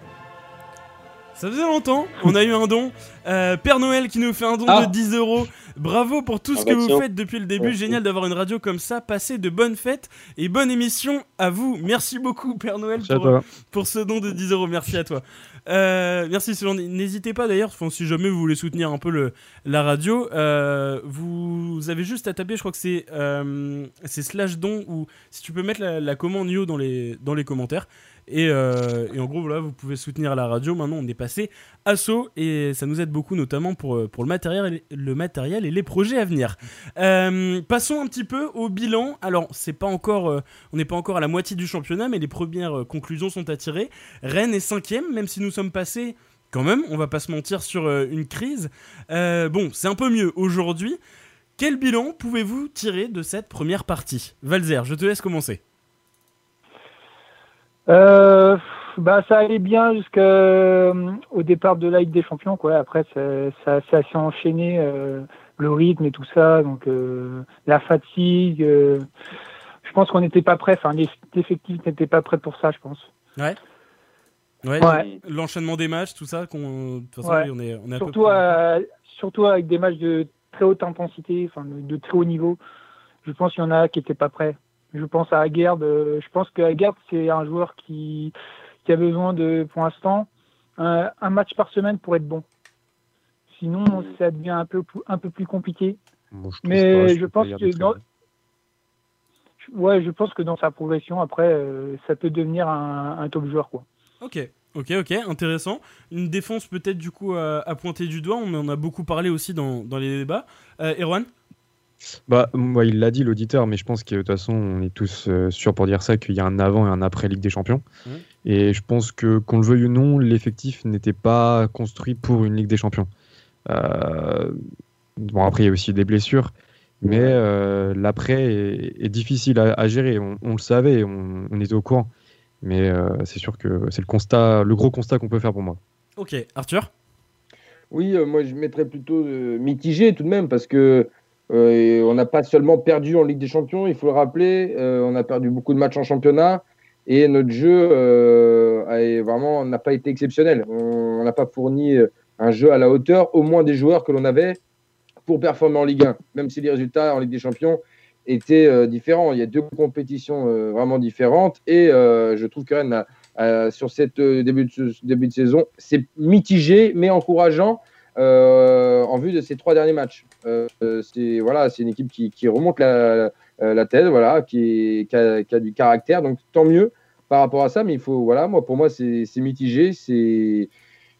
Ça faisait longtemps, on a eu un don. Euh, Père Noël qui nous fait un don Ah. de 10 euros. Bravo pour tout ce Ah que vous faites depuis le début. Merci. Génial d'avoir une radio comme ça. Passez de bonnes fêtes et bonne émission à vous. Merci beaucoup, Père Noël, à pour, ce don de 10 euros. Merci à toi. Euh, merci. N'hésitez pas d'ailleurs, si jamais vous voulez soutenir un peu le, la radio, euh, vous avez juste à taper, je crois que c'est euh, c'est slash don ou si tu peux mettre la, la commande yo dans les, dans les commentaires. Et, euh, et en gros, voilà, vous pouvez soutenir la radio. Maintenant, on est passé à saut et ça nous aide beaucoup, notamment pour, euh, pour le, matériel, le matériel et les projets à venir. Euh, passons un petit peu au bilan. Alors, c'est pas encore, on n'est pas encore à la moitié du championnat, mais les premières conclusions sont à tirer. Rennes est cinquième, même si nous sommes passés, quand même, on va pas se mentir, sur une crise. Bon, c'est un peu mieux aujourd'hui. Quel bilan pouvez-vous tirer de cette première partie? Valzer, je te laisse commencer. Euh, bah, ça allait bien jusqu'au départ de la Ligue des Champions. Quoi. Après, ça, ça, ça s'est enchaîné, euh, le rythme et tout ça. Donc, euh, la fatigue. euh, je pense qu'on n'était pas prêt. Enfin, les effectifs n'étaient pas prêts pour ça, je pense. Ouais. Ouais. L'enchaînement des matchs, tout ça, qu'on, de toute façon, Ouais. oui, on est, on est à peu Surtout, euh, surtout avec des matchs de très haute intensité, enfin, de très haut niveau. Je pense qu'il y en a qui n'étaient pas prêts. Je pense à Aguerd. euh, je pense que Aguerd, c'est un joueur qui, qui a besoin de, pour l'instant, un, un match par semaine pour être bon. Sinon, ça devient un peu, plus- un peu plus compliqué. Bon, je trouve Mais pas, je pense que dans-. Ouais, je pense que dans sa progression, après, euh, ça peut devenir un, un top joueur. Quoi. Ok, ok, ok, intéressant. Une défense peut-être du coup à, à pointer du doigt, on en a beaucoup parlé aussi dans, dans les débats. Euh, Erwan? Bah, moi, il l'a dit, l'auditeur, mais je pense que de toute façon, on est tous euh, sûrs pour dire ça, qu'il y a un avant et un après Ligue des Champions. Mhm. Et je pense que, qu'on le veuille ou non, l'effectif n'était pas construit pour une Ligue des Champions. Euh, bon, après, il y a aussi des blessures, mais euh, l'après est, est difficile à, à gérer. On, on le savait, on, on était au courant. Mais euh, c'est sûr que c'est le constat, le gros constat qu'on peut faire pour moi. Ok, Arthur? Oui, euh, moi je mettrais plutôt euh, mitigé tout de même parce que euh, on n'a pas seulement perdu en Ligue des Champions, il faut le rappeler, euh, on a perdu beaucoup de matchs en championnat et notre jeu euh, vraiment n'a pas été exceptionnel. On n'a pas fourni euh, un jeu à la hauteur, au moins des joueurs que l'on avait pour performer en Ligue 1, même si les résultats en Ligue des Champions étaient différents. Il y a deux compétitions vraiment différentes et je trouve que Rennes sur cette début de, début de saison, c'est mitigé mais encourageant euh, en vue de ces trois derniers matchs. Euh, euh, c'est voilà, c'est une équipe qui, qui remonte la, la, la tête, voilà, qui, a, qui a du caractère, donc tant mieux par rapport à ça. Mais il faut, voilà, moi pour moi c'est mitigé, c'est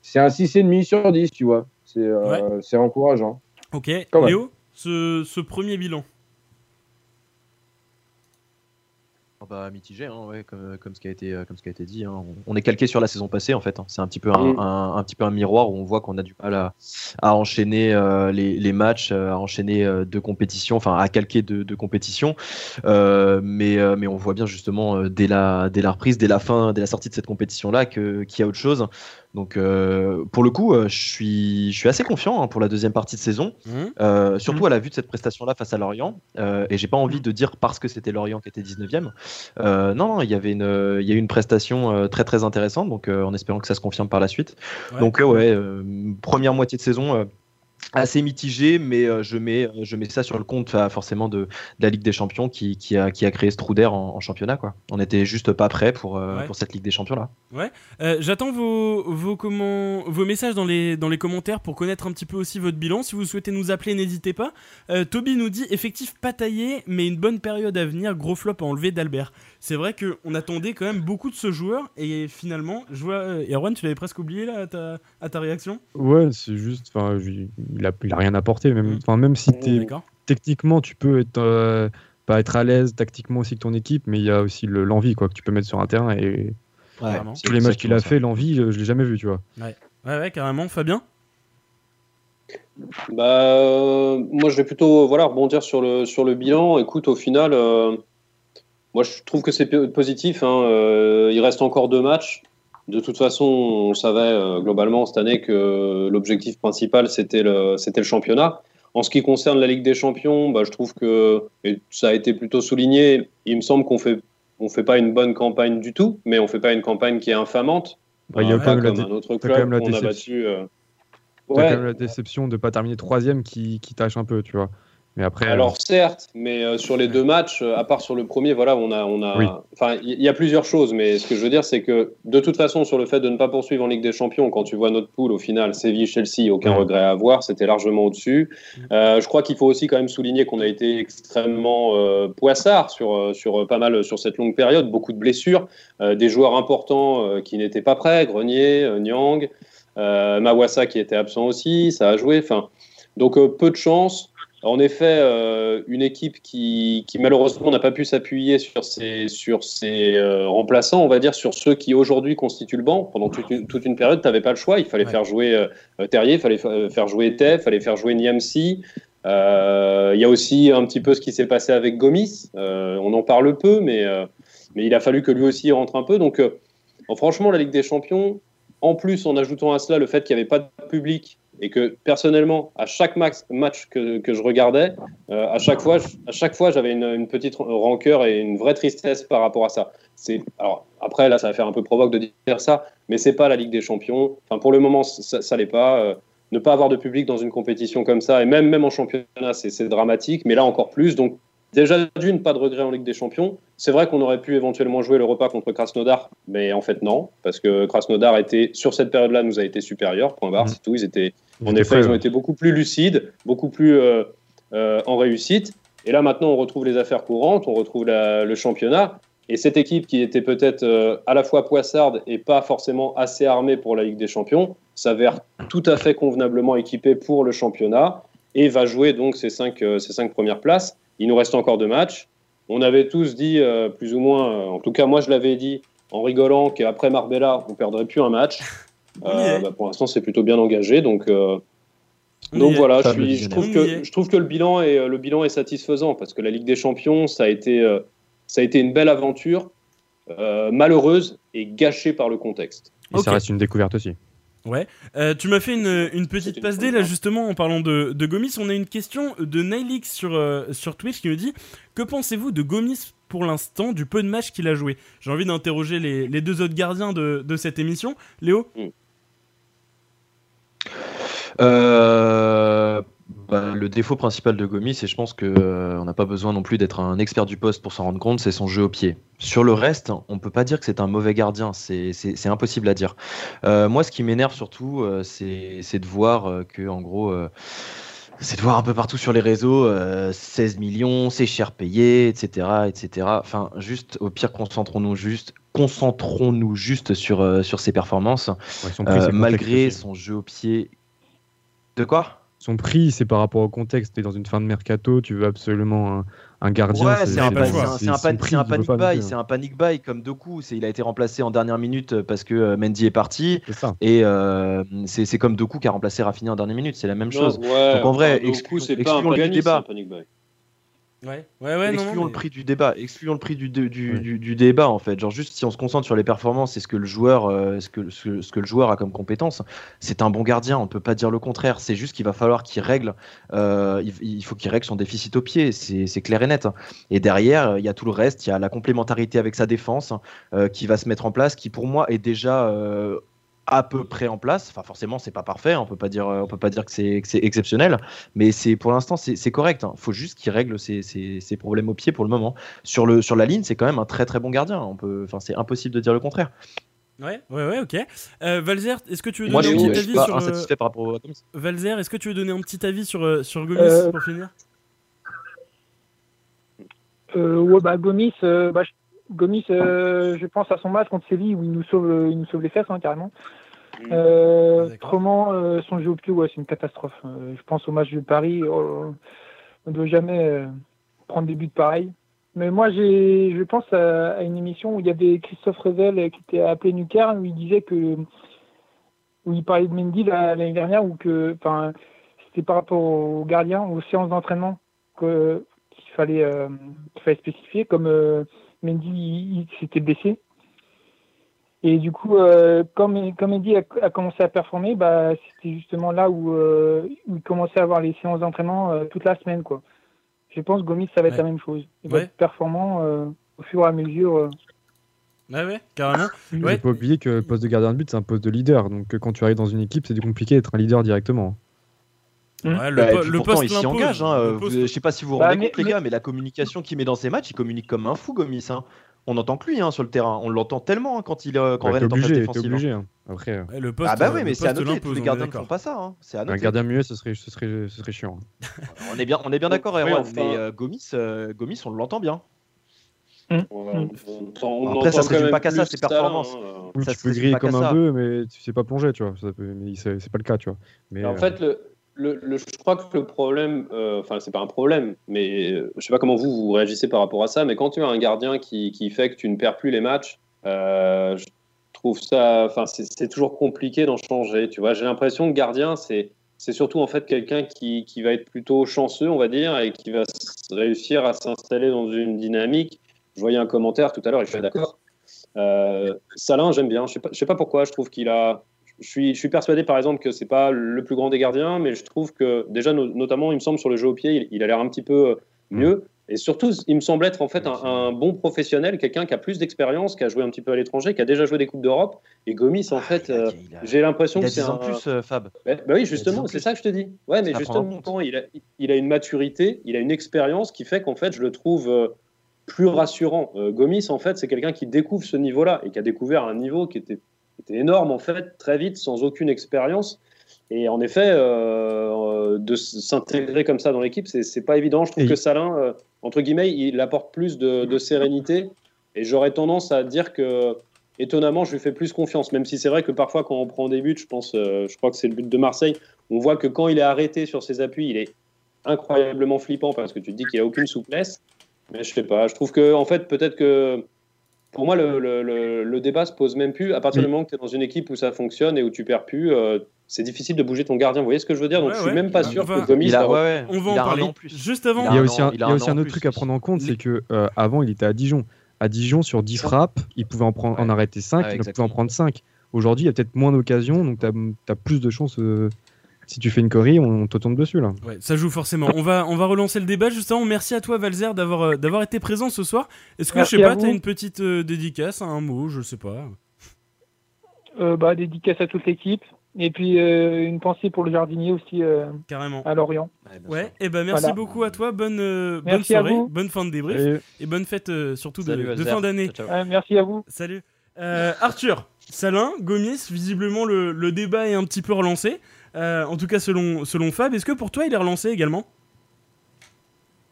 c'est un 6,5 sur 10, tu vois. C'est euh, encourageant. Ok. Léo, ce, ce premier bilan Ah Bah, mitigé, hein, ouais, comme, comme ce qui a été, comme ce qui a été dit. hein. On on est calqué sur la saison passée, en fait. hein. C'est un petit peu un, Mm. un- un petit peu un miroir où on voit qu'on a du mal à, à enchaîner euh, les, les matchs, euh, à enchaîner euh, deux compétitions, enfin à calquer deux, deux compétitions. Euh, mais, mais on voit bien justement dès la, dès la reprise, dès la fin, dès la sortie de cette compétition-là, qu'il y a autre chose. Donc, euh, pour le coup, euh, je suis, je suis assez confiant hein, pour la deuxième partie de saison. Mhm. Euh, surtout à la vue de cette prestation-là face à Lorient. Et j'ai pas envie de dire parce que c'était Lorient qui était 19e. Euh, non, non, il y avait une, il y a eu une prestation très très intéressante, donc en espérant que ça se confirme par la suite. Ouais. Donc ouais, première moitié de saison. Euh, assez mitigé, mais euh, je, mets, je mets ça sur le compte euh, forcément de, de la Ligue des Champions qui, qui, a, qui a créé ce trou d'air en, en championnat. Quoi. On était juste pas prêt pour, euh, Ouais. pour cette Ligue des Champions là. Euh, J'attends vos, vos, comment, vos messages dans les, dans les commentaires pour connaître un petit peu aussi votre bilan. Si vous souhaitez nous appeler, n'hésitez pas. Euh, Toby nous dit effectif pas taillé, mais une bonne période à venir. Gros flop à enlever d'Albert. C'est vrai qu'on attendait quand même beaucoup de ce joueur et finalement, je vois. euh, Erwan, tu l'avais presque oublié là à ta, à ta réaction? Ouais, c'est juste, enfin, je- il a, il a rien apporté. Même, enfin, même si t'es- D'accord. techniquement, tu peux être, euh, pas être à l'aise tactiquement aussi que ton équipe, mais il y a aussi le- l'envie quoi, que tu peux mettre sur un terrain. Et Ouais, tous les matchs qu'il a fait, l'envie, euh, je l'ai jamais vu, tu vois. Ouais, ouais, carrément. Fabien? Bah, euh, moi, je vais plutôt voilà, rebondir sur le, sur le bilan. Écoute, au final, euh, moi, je trouve que c'est positif. hein. Euh, il reste encore deux matchs. De toute façon, on savait euh, globalement cette année que l'objectif principal, c'était le, championnat. En ce qui concerne la Ligue des Champions, bah, je trouve que, et ça a été plutôt souligné, il me semble qu'on fait, on fait pas une bonne campagne du tout, mais on fait pas une campagne qui est infamante. Bah, il y a Euh, quand même un autre club qu'on a déception. battu. euh, ouais. quand même la déception de pas terminer troisième qui, qui tâche un peu, tu vois. Mais après, Alors certes, mais euh, sur les deux matchs, euh, à part sur le premier, voilà, on a, on a, Oui. enfin, il y, a plusieurs choses, mais ce que je veux dire, c'est que de toute façon, sur le fait de ne pas poursuivre en Ligue des Champions, quand tu vois notre poule au final, Séville, Chelsea, aucun Ouais. regret à avoir, c'était largement au-dessus. Euh, je crois qu'il faut aussi quand même souligner qu'on a été extrêmement euh, poissard sur, euh, sur euh, pas mal sur cette longue période, beaucoup de blessures, euh, des joueurs importants euh, qui n'étaient pas prêts, Grenier, euh, Nyang, euh, Mawassa qui était absent aussi, ça a joué, enfin, donc euh, peu de chance. En effet, euh, une équipe qui, qui malheureusement n'a pas pu s'appuyer sur ses, sur ses euh, remplaçants, on va dire, sur ceux qui aujourd'hui constituent le banc. Pendant toute une, toute une période, tu n'avais pas le choix. Il fallait Ouais. faire jouer euh, Terrier, il fallait fa- faire jouer Tef, il fallait faire jouer Niamsi. Il y a aussi un petit peu ce qui s'est passé avec Gomis. On en parle peu, mais, mais il a fallu que lui aussi rentre un peu. Donc, franchement, la Ligue des Champions, en plus, en ajoutant à cela le fait qu'il n'y avait pas de public et que personnellement, à chaque max, match que, que je regardais, euh, à chaque fois, je- à chaque fois, j'avais une, une petite rancœur et une vraie tristesse par rapport à ça. C'est alors après là, ça va faire un peu provoque de dire ça, mais c'est pas la Ligue des Champions. Enfin, pour le moment, ça, ça l'est pas. Euh, ne pas avoir de public dans une compétition comme ça, et même même en championnat, c'est dramatique. Mais là encore plus. Donc déjà d'une, pas de regret en Ligue des Champions. C'est vrai qu'on aurait pu éventuellement jouer le repas contre Krasnodar, mais en fait non, parce que Krasnodar était sur cette période-là nous a été supérieur. Point barre, Mhm. c'est tout. Ils étaient en effet, prêts, ils ont été beaucoup plus lucides, beaucoup plus euh, euh, en réussite. Et là, maintenant, on retrouve les affaires courantes, on retrouve la- le championnat. Et cette équipe qui était peut-être euh, à la fois poissarde et pas forcément assez armée pour la Ligue des Champions s'avère tout à fait convenablement équipée pour le championnat et va jouer donc ces cinq, ces cinq premières places. Il nous reste encore deux matchs. On avait tous dit, plus ou moins, en tout cas moi je l'avais dit en rigolant qu'après Marbella, on perdrait plus un match. Euh, bah, pour l'instant, c'est plutôt bien engagé. Donc, euh, donc voilà, je, suis- trouve que, je trouve que le bilan est, euh, le bilan est satisfaisant parce que la Ligue des Champions, ça a été, ça a été une belle aventure, euh, malheureuse et gâchée par le contexte. Et Ok. ça reste une découverte aussi. Euh, tu m'as fait une, une petite C'était passe une D là justement en parlant de, de Gomis. On a une question de Nilix sur, euh, sur Twitch qui me dit Que pensez-vous de Gomis pour l'instant, du peu de matchs qu'il a joué? J'ai envie d'interroger les, les deux autres gardiens de, de cette émission. Léo Euh, bah, le défaut principal de Gomis, c'est je pense que euh, n'a pas besoin non plus d'être un expert du poste pour s'en rendre compte, c'est son jeu au pied. Sur le reste, on peut pas dire que c'est un mauvais gardien, c'est impossible à dire. Euh, moi, ce qui m'énerve surtout, euh, c'est de voir que en gros. c'est de voir un peu partout sur les réseaux, euh, 16 millions, c'est cher payé, etc., etc. Enfin, juste, au pire, concentrons-nous juste, concentrons-nous juste sur, euh, sur ses performances, Ouais, son prix, euh, malgré son jeu au pied. De quoi? Son prix, c'est par rapport au contexte. T'es dans une fin de mercato, tu veux absolument un, un gardien. Ouais, c'est un, panic buy, c'est un panic buy comme Doku. C'est, il a été remplacé en dernière minute parce que euh, Mendy est parti C'est ça. et euh, c'est, c'est comme Doku qui a remplacé Rafinha en dernière minute. C'est la même chose. Ouais, Donc, en vrai, exclu- pas un le débat. c'est un panic buy. Ouais, ouais, ouais, non, excluons non, le prix du débat. Excluons le prix du, du, du, Ouais. du- du débat en fait. Genre juste si on se concentre sur les performances et ce que le joueur, euh, ce que ce, ce que le joueur a comme compétence, c'est un bon gardien. On peut pas dire le contraire. C'est juste qu'il va falloir qu'il règle. euh, il, il faut qu'il règle son déficit au pied. C'est clair et net. Et derrière, euh, il y a tout le reste. Il y a la complémentarité avec sa défense euh, qui va se mettre en place, qui pour moi est déjà à peu près en place. Enfin, forcément, c'est pas parfait. On peut pas dire, euh, on peut pas dire que c'est exceptionnel, mais c'est pour l'instant c'est correct. Il faut juste qu'il règle ses, ses- ses problèmes au pied pour le moment. Sur le sur la ligne, c'est quand même un très très bon gardien. On peut, enfin, c'est impossible de dire le contraire. Ouais, ouais, ouais, ok. Euh, Valzer, est-ce que tu veux Moi, donner un petit avis sur. euh, insatisfait par rapport au Gomis. Valzer, est-ce que tu veux donner un petit avis sur, euh, sur Gomis Euh, pour finir? Euh, ouais, bah, Gomis, euh, bah, je- Gomis euh, je pense à son match contre Séville où il nous sauve, il nous sauve les fesses, hein, carrément. Euh, autrement, euh, son jeu au pied, ouais, c'est une catastrophe. Euh, je pense au match de Paris. oh, on ne doit jamais euh, prendre des buts pareils. Mais moi, j'ai, je pense à, à une émission où il y avait Christophe Revel euh, qui était appelé Nucar, où il disait que. où il parlait de Mendy la- l'année dernière, où que. Enfin, c'était par rapport aux gardiens, aux séances d'entraînement que, qu'il fallait, euh, qu'il fallait spécifier, comme Mendy il- il s'était blessé. Et du coup, euh, comme, comme Eddie a, a commencé à performer, bah, c'était justement là où, euh, où il commençait à avoir les séances d'entraînement euh, toute la semaine. Quoi. Je pense que Gomis, ça va être Ouais. la même chose. Il va Ouais. être performant euh, au fur et à mesure. euh. Ouais, ouais, carrément. Il Ouais. faut pas oublier que le poste de gardien de but, c'est un poste de leader. Donc quand tu arrives dans une équipe, c'est compliqué d'être un leader directement. Ouais, le, Bah, po- le pourtant, il s'y engage. Hein. Euh, vous- je sais pas si vous vous Bah, rendez mais- compte, les gars, mais la communication qu'il met dans ses matchs, il communique comme un fou, Gomis. Hein. On n'entend que lui hein, sur le terrain. On l'entend tellement hein, quand, il, euh, quand t'es est en obligé, t'es défensive. hein. obligé. hein. Après, euh, Ouais, le poste, Ah bah euh, oui, le mais c'est à noter. Tous les gardiens ne d'accord. font pas ça. hein. C'est à un gardien muet, ce serait, ce serait, ce serait chiant. On est bien, on est bien d'accord, Erwan, mais euh, Gomis, euh, Gomis, on l'entend bien. On- Mm. on- on- on Après, ça entend se quand résume même pas qu'à ça, hein. Oui, Ça tu se peux griller comme un peu, mais tu sais pas plonger, tu vois. Ça peut- mais c'est c'est pas le cas, tu vois. Mais, En euh, fait, le, le, le- je crois que le problème, euh, enfin, c'est pas un problème, mais euh, je sais pas comment vous, vous réagissez par rapport à ça, mais quand tu as un gardien qui, qui fait que tu ne perds plus les matchs, euh, je trouve ça, enfin, c'est toujours compliqué d'en changer. Tu vois, j'ai l'impression que gardien, c'est c'est surtout en fait quelqu'un qui, qui va être plutôt chanceux, on va dire, et qui va réussir à s'installer dans une dynamique. Je voyais un commentaire tout à l'heure et je suis d'accord. Euh, Salin, j'aime bien. Je sais pas, je sais pas pourquoi. Je trouve qu'il a. Je suis, je suis persuadé, par exemple, que c'est pas le plus grand des gardiens, mais je trouve que déjà, no- notamment, il me semble sur le jeu au pied, il, il a l'air un petit peu euh, mieux. Et surtout, il me semble être en fait un, un bon professionnel, quelqu'un qui a plus d'expérience, qui a joué un petit peu à l'étranger, qui a déjà joué des coupes d'Europe. Et Gomis, en fait, Ah, a- euh, j'ai l'impression que c'est 10 ans un. plus, euh, Fab. Bah, bah oui, justement, c'est ça que je te dis. Ouais, mais justement, il a, il a une maturité, il a une expérience qui fait qu'en fait, je le trouve euh, plus rassurant. Gomis, en fait, c'est quelqu'un qui découvre ce niveau-là et qui a découvert un niveau qui était, était énorme, en fait, très vite, sans aucune expérience. Et en effet, euh, euh, de s'intégrer comme ça dans l'équipe, c'est pas évident. Je trouve Et que Salin, euh, entre guillemets, il apporte plus de, de sérénité. Et j'aurais tendance à dire que, étonnamment, je lui fais plus confiance. Même si c'est vrai que parfois, quand on prend des buts, je pense, euh, je crois que c'est le but de Marseille, on voit que quand il est arrêté sur ses appuis, il est incroyablement flippant parce que tu te dis qu'il a aucune souplesse. Mais je sais pas. Je trouve que, en fait, peut-être que pour moi, le, le- le- le débat se pose même plus. À partir du moment que tu es dans une équipe où ça fonctionne et où tu perds plus, euh, c'est difficile de bouger ton gardien. Vous voyez ce que je veux dire? Donc Ouais, je suis ouais. même pas sûr va- que Gomis. A, ouais. On va il en parler an en plus. juste avant. Il y a aussi un, a a aussi autre plus truc à prendre en compte, c'est que euh, avant il était à Dijon. À Dijon sur 10 frappes, il pouvait en prendre, en arrêter 5, Ouais, il pouvait en prendre 5. Aujourd'hui, il y a peut-être moins d'occasions, donc tu as, plus de chances. euh, si tu fais une corrie, on te tombe dessus là. Ouais, ça joue forcément. On va, on va relancer le débat justement. Merci à toi Valzer d'avoir euh, d'avoir été présent ce soir. Est-ce que Merci je sais pas, t'as une petite euh, dédicace, un mot, je sais pas. Euh, bah, dédicace à toute l'équipe. Et puis euh, une pensée pour le jardinier aussi euh, Carrément. à Lorient. Ouais, et ben merci Voilà. beaucoup à toi. Bonne, euh, bonne soirée, bonne fin de débrief Et et bonne fête euh, surtout de, Salut, de fin d'année. Ciao, ciao. Ouais, merci à vous. Salut. Euh, Arthur, Salin, Gomis, visiblement le, le débat est un petit peu relancé. Euh, en tout cas selon, selon Fab. Est-ce que pour toi il est relancé également?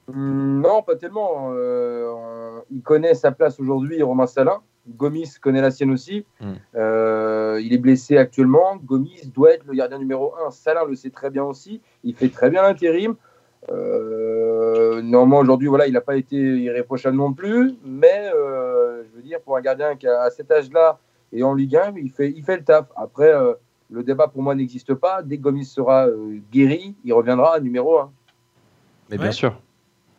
Hum, Non, pas tellement. Euh, il connaît sa place aujourd'hui, Romain Salin. Gomis connaît la sienne aussi. Mm. Euh, il est blessé actuellement. Gomis doit être le gardien numéro 1. Salin le sait très bien aussi. Il fait très bien l'intérim. Euh, normalement, aujourd'hui, voilà, il n'a pas été irréprochable non plus. Mais euh, je veux dire, pour un gardien qui a à cet âge-là et en Ligue 1, il fait, il fait le taf. Après, euh, le débat pour moi n'existe pas. Dès que Gomis sera euh, guéri, il reviendra à numéro 1. Mais Ouais. bien sûr.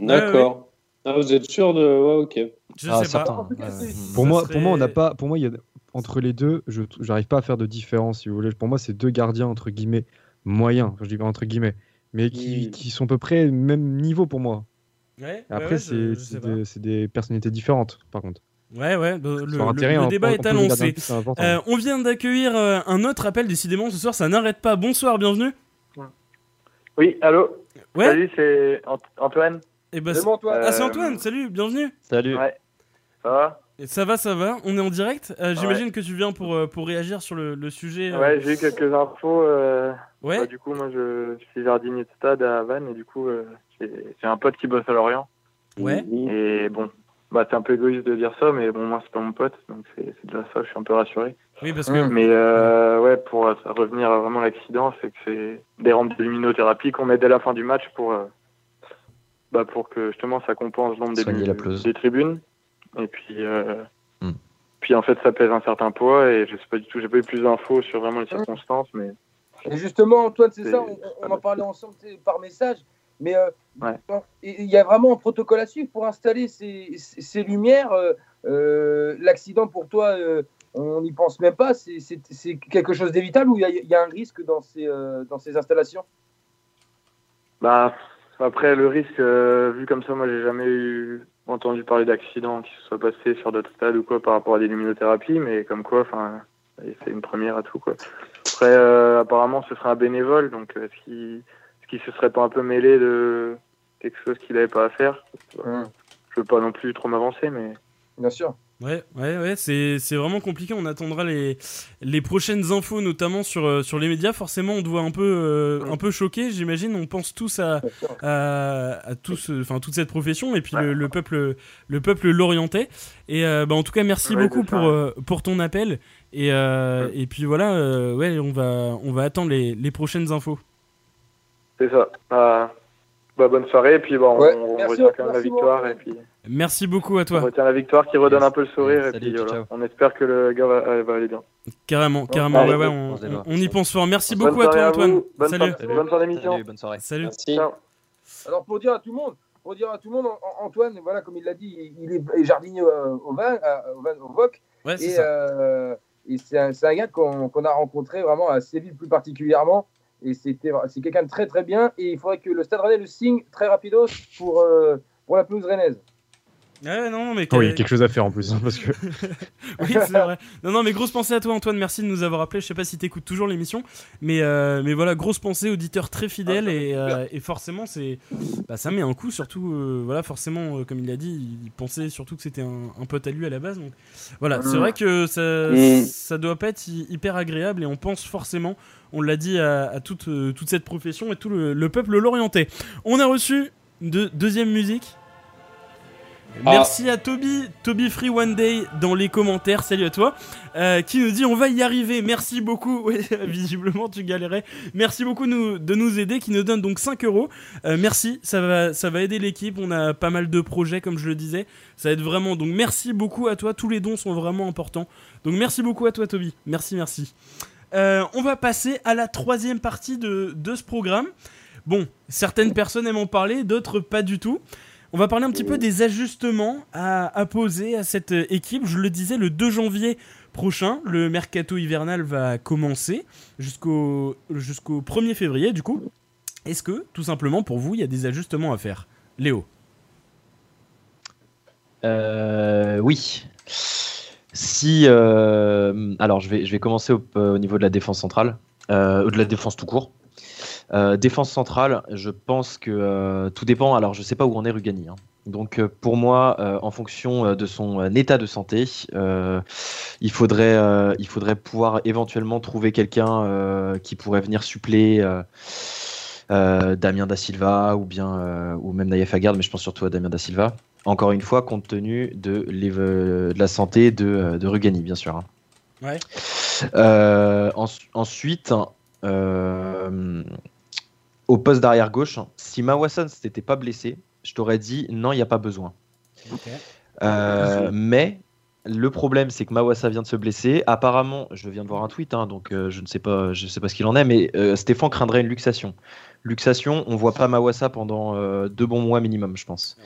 D'accord. Ah, vous êtes sûr de. Ouais, ok. Je Ah, sais pas. certain. Cas, c'est- Pour moi, serait- pour moi, on n'a pas. Pour moi, il y a entre les deux, je j'arrive pas à faire de différence, si vous voulez. Pour moi, c'est deux gardiens entre guillemets moyens. Je dis pas entre guillemets, mais qui, Mm. qui sont à peu près même niveau pour moi. Ouais, Après, ouais, pas. des, c'est des personnalités différentes, par contre. Ouais, ouais, le, le- le- débat est annoncé. Euh, on vient d'accueillir euh, un autre appel, décidément ce soir ça n'arrête pas. Bonsoir, bienvenue. Oui, allô Ouais, Salut, c'est Ant- Antoine. et bah, C'est bon, toi Ah, c'est Antoine, salut, bienvenue. Salut. Ouais. Ça va? Et ça va, ça va, on est en direct. Euh, J'imagine que tu viens pour, euh, pour réagir sur le, le sujet. euh, Ouais, j'ai eu quelques infos. euh, ouais. bah, du coup, moi, je, je suis jardinier de stade à Vannes et du coup, euh, j'ai un pote qui bosse à Lorient. Ouais. Et bon, bah, c'est un peu égoïste de dire ça, mais bon, moi, c'est pas mon pote, donc c'est déjà ça, je suis un peu rassuré. Oui, parce que. Mais euh, ouais, pour revenir à vraiment l'accident, c'est que c'est des rampes de luminothérapie qu'on met dès la fin du match pour, euh, bah, pour que justement ça compense l'ombre des, des, tribunes. Et puis, euh, hmm. puis en fait, ça pèse un certain poids et je sais pas du tout, j'ai pas eu plus d'infos sur vraiment les circonstances, mais. Et justement, Antoine, c'est ça, on, on en parlait ensemble par message. Mais euh, il y a vraiment un protocole à suivre pour installer ces, ces lumières. Euh, euh, l'accident pour toi, on n'y pense même pas. C'est quelque chose d'évitable ou il y, y, a un risque dans ces, dans ces installations? Bah, Après, le risque, vu comme ça, moi, j'ai jamais eu entendu parler d'accident qui se soit passé sur d'autres stades ou quoi par rapport à des luminothérapies, mais comme quoi, enfin, c'est une première à tout. Quoi. Après, apparemment, ce serait un bénévole, donc est-ce qui se serait pas un peu mêlé de quelque chose qu'il n'avait pas à faire. Je veux pas non plus trop m'avancer, mais. Bien sûr. Ouais, ouais, ouais, c'est, vraiment compliqué. On attendra les, les prochaines infos, notamment sur, euh, sur les médias. Forcément, on doit un peu, euh, un peu choquer, j'imagine. On pense tous à, à, tous, enfin, toute cette profession et puis le, peuple, le peuple l'orientait. Et bah, en tout cas, merci beaucoup pour, pour ton appel. Et, et puis voilà, ouais, on va, on va attendre les, les prochaines infos. C'est ça. Bah, bah, bonne soirée, et puis bon, on, retient quand même la victoire. Et puis... Merci beaucoup à toi. On retient la victoire qui redonne un peu le sourire, et puis voilà. on espère que le gars va, aller bien. Carrément, carrément, ouais, ouais, on, on, y pense fort. Merci beaucoup à toi, Antoine. Bonne Salut. Bonne soirée d'émission. Salut, bonne soirée. Salut. Alors, pour dire à tout le monde, pour dire à tout le monde, Antoine, voilà, comme il l'a dit, il est jardinier au vin, au, vin, au VOC. Ouais, et, euh, et c'est un, un, gars qu'on a rencontré vraiment à Séville plus particulièrement. Et c'était, c'est quelqu'un de très très bien. Et il faudrait que le Stade Rennais le signe très rapidos pour, euh, pour la pelouse rennaise. Ouais, non, mais oui, quelque chose à faire en plus. Hein, parce que... oui, c'est vrai. Non, non, mais grosse pensée à toi, Antoine. Merci de nous avoir appelé. Je sais pas si tu écoutes toujours l'émission, mais, euh, mais voilà, grosse pensée, auditeur très fidèle. Ah, et, euh, et, forcément, c'est, bah, ça met un coup, surtout, voilà, forcément, comme il l'a dit, il pensait surtout que c'était un, un, pote à lui à la base. Donc voilà, c'est mmh. vrai que ça, mmh. ça doit pas être hyper agréable et on pense forcément on l'a dit à, toute, euh, toute, cette profession et tout le, peuple l'orientait. On a reçu de deuxième musique. Ah. Merci à Toby, Toby Free One Day dans les commentaires, salut à toi, euh, qui nous dit on va y arriver, merci beaucoup, visiblement tu galérais, merci beaucoup de nous aider, qui nous donne donc 5 euros, euh, merci, ça va, ça va aider l'équipe, on a pas mal de projets comme je le disais, ça aide vraiment, donc merci beaucoup à toi, tous les dons sont vraiment importants, donc merci beaucoup à toi Toby, merci, merci. Euh, on va passer à la troisième partie de, ce programme. Bon, certaines personnes aiment en parler, d'autres pas du tout. On va parler un petit peu des ajustements à, poser à cette équipe. Je le disais, le 2 janvier prochain, le mercato hivernal va commencer jusqu'au jusqu'au 1er février du coup. Est-ce que, tout simplement, pour vous, il y a des ajustements à faire? Léo euh, Oui. Si, euh, alors je vais, commencer au, euh, niveau de la défense centrale, euh, ou de la défense tout court. Défense centrale, je pense que tout dépend. Alors, je sais pas où en est Rugani. Hein. Donc, pour moi, en fonction de son état de santé, il, faudrait, il faudrait pouvoir éventuellement trouver quelqu'un qui pourrait venir suppléer Damien Da Silva ou bien ou même Naïef Aguerd, mais je pense surtout à Damien Da Silva. Encore une fois, compte tenu de, de la santé de, euh, de, Rugani, bien sûr. Hein. Ouais. Euh, ensuite, euh, au poste d'arrière gauche, si Mawassan s'était pas blessé, je t'aurais dit non, il n'y a pas besoin. mais le problème, c'est que Mawassa vient de se blesser. Apparemment, je viens de voir un tweet, hein, donc je ne sais pas, je sais pas ce qu'il en est, mais Stéphane craindrait une luxation. Luxation, on voit pas Mawassa pendant euh, deux bons mois minimum, je pense.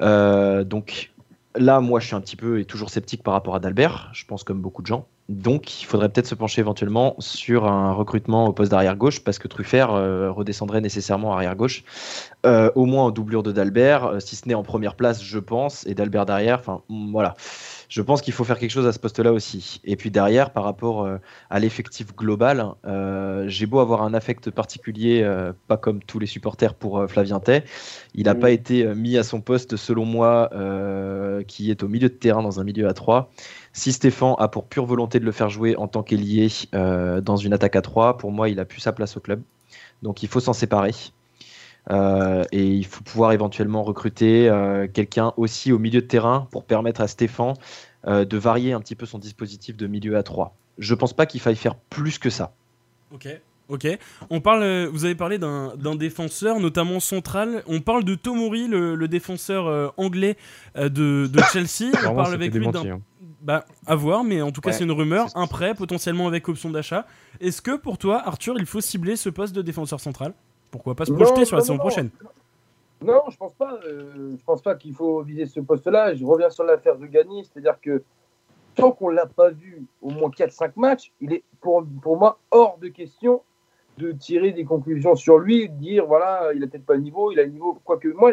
Euh, donc là, moi, je suis un petit peu et toujours sceptique par rapport à Dalbert, je pense comme beaucoup de gens. Donc, il faudrait peut-être se pencher éventuellement sur un recrutement au poste d'arrière gauche, parce que Truffert euh, redescendrait nécessairement arrière gauche, au moins en doublure de Dalbert, si ce n'est en première place, je pense, et Dalbert derrière. Enfin, voilà je pense qu'il faut faire quelque chose à ce poste-là aussi. Et puis derrière, par rapport euh, à l'effectif global, euh, j'ai beau avoir un affect particulier, euh, pas comme tous les supporters pour Flavien Tay, il n'a pas été mis à son poste, selon moi, qui est au milieu de terrain dans un milieu à 3. Si Stéphane a pour pure volonté de le faire jouer en tant qu'ailier dans une attaque à 3, pour moi, il a plus sa place au club. Donc il faut s'en séparer. Et il faut pouvoir éventuellement recruter quelqu'un aussi au milieu de terrain pour permettre à Stéphane de varier un petit peu son dispositif de milieu à 3. Je pense pas qu'il faille faire plus que ça. Ok. Ok. On parle, euh, vous avez parlé d'un défenseur, notamment central. On parle de Tomori, le, défenseur euh, anglais euh, de, Chelsea. On parle avec lui d'un. Hein. Bah, à voir, mais en tout cas, c'est une rumeur. Un prêt, potentiellement avec option d'achat. Est-ce que pour toi, Arthur, il faut cibler ce poste de défenseur central? Pourquoi pas se projeter sur la saison prochaine? Non, je pense pas. je pense pas qu'il faut viser ce poste-là. Je reviens sur l'affaire de Gani, c'est-à-dire que tant qu'on l'a pas vu au moins 4-5 matchs, il est pour, pour moi hors de question de tirer des conclusions sur lui, de dire voilà, il a peut-être pas le niveau, il a le niveau. Quoique moi,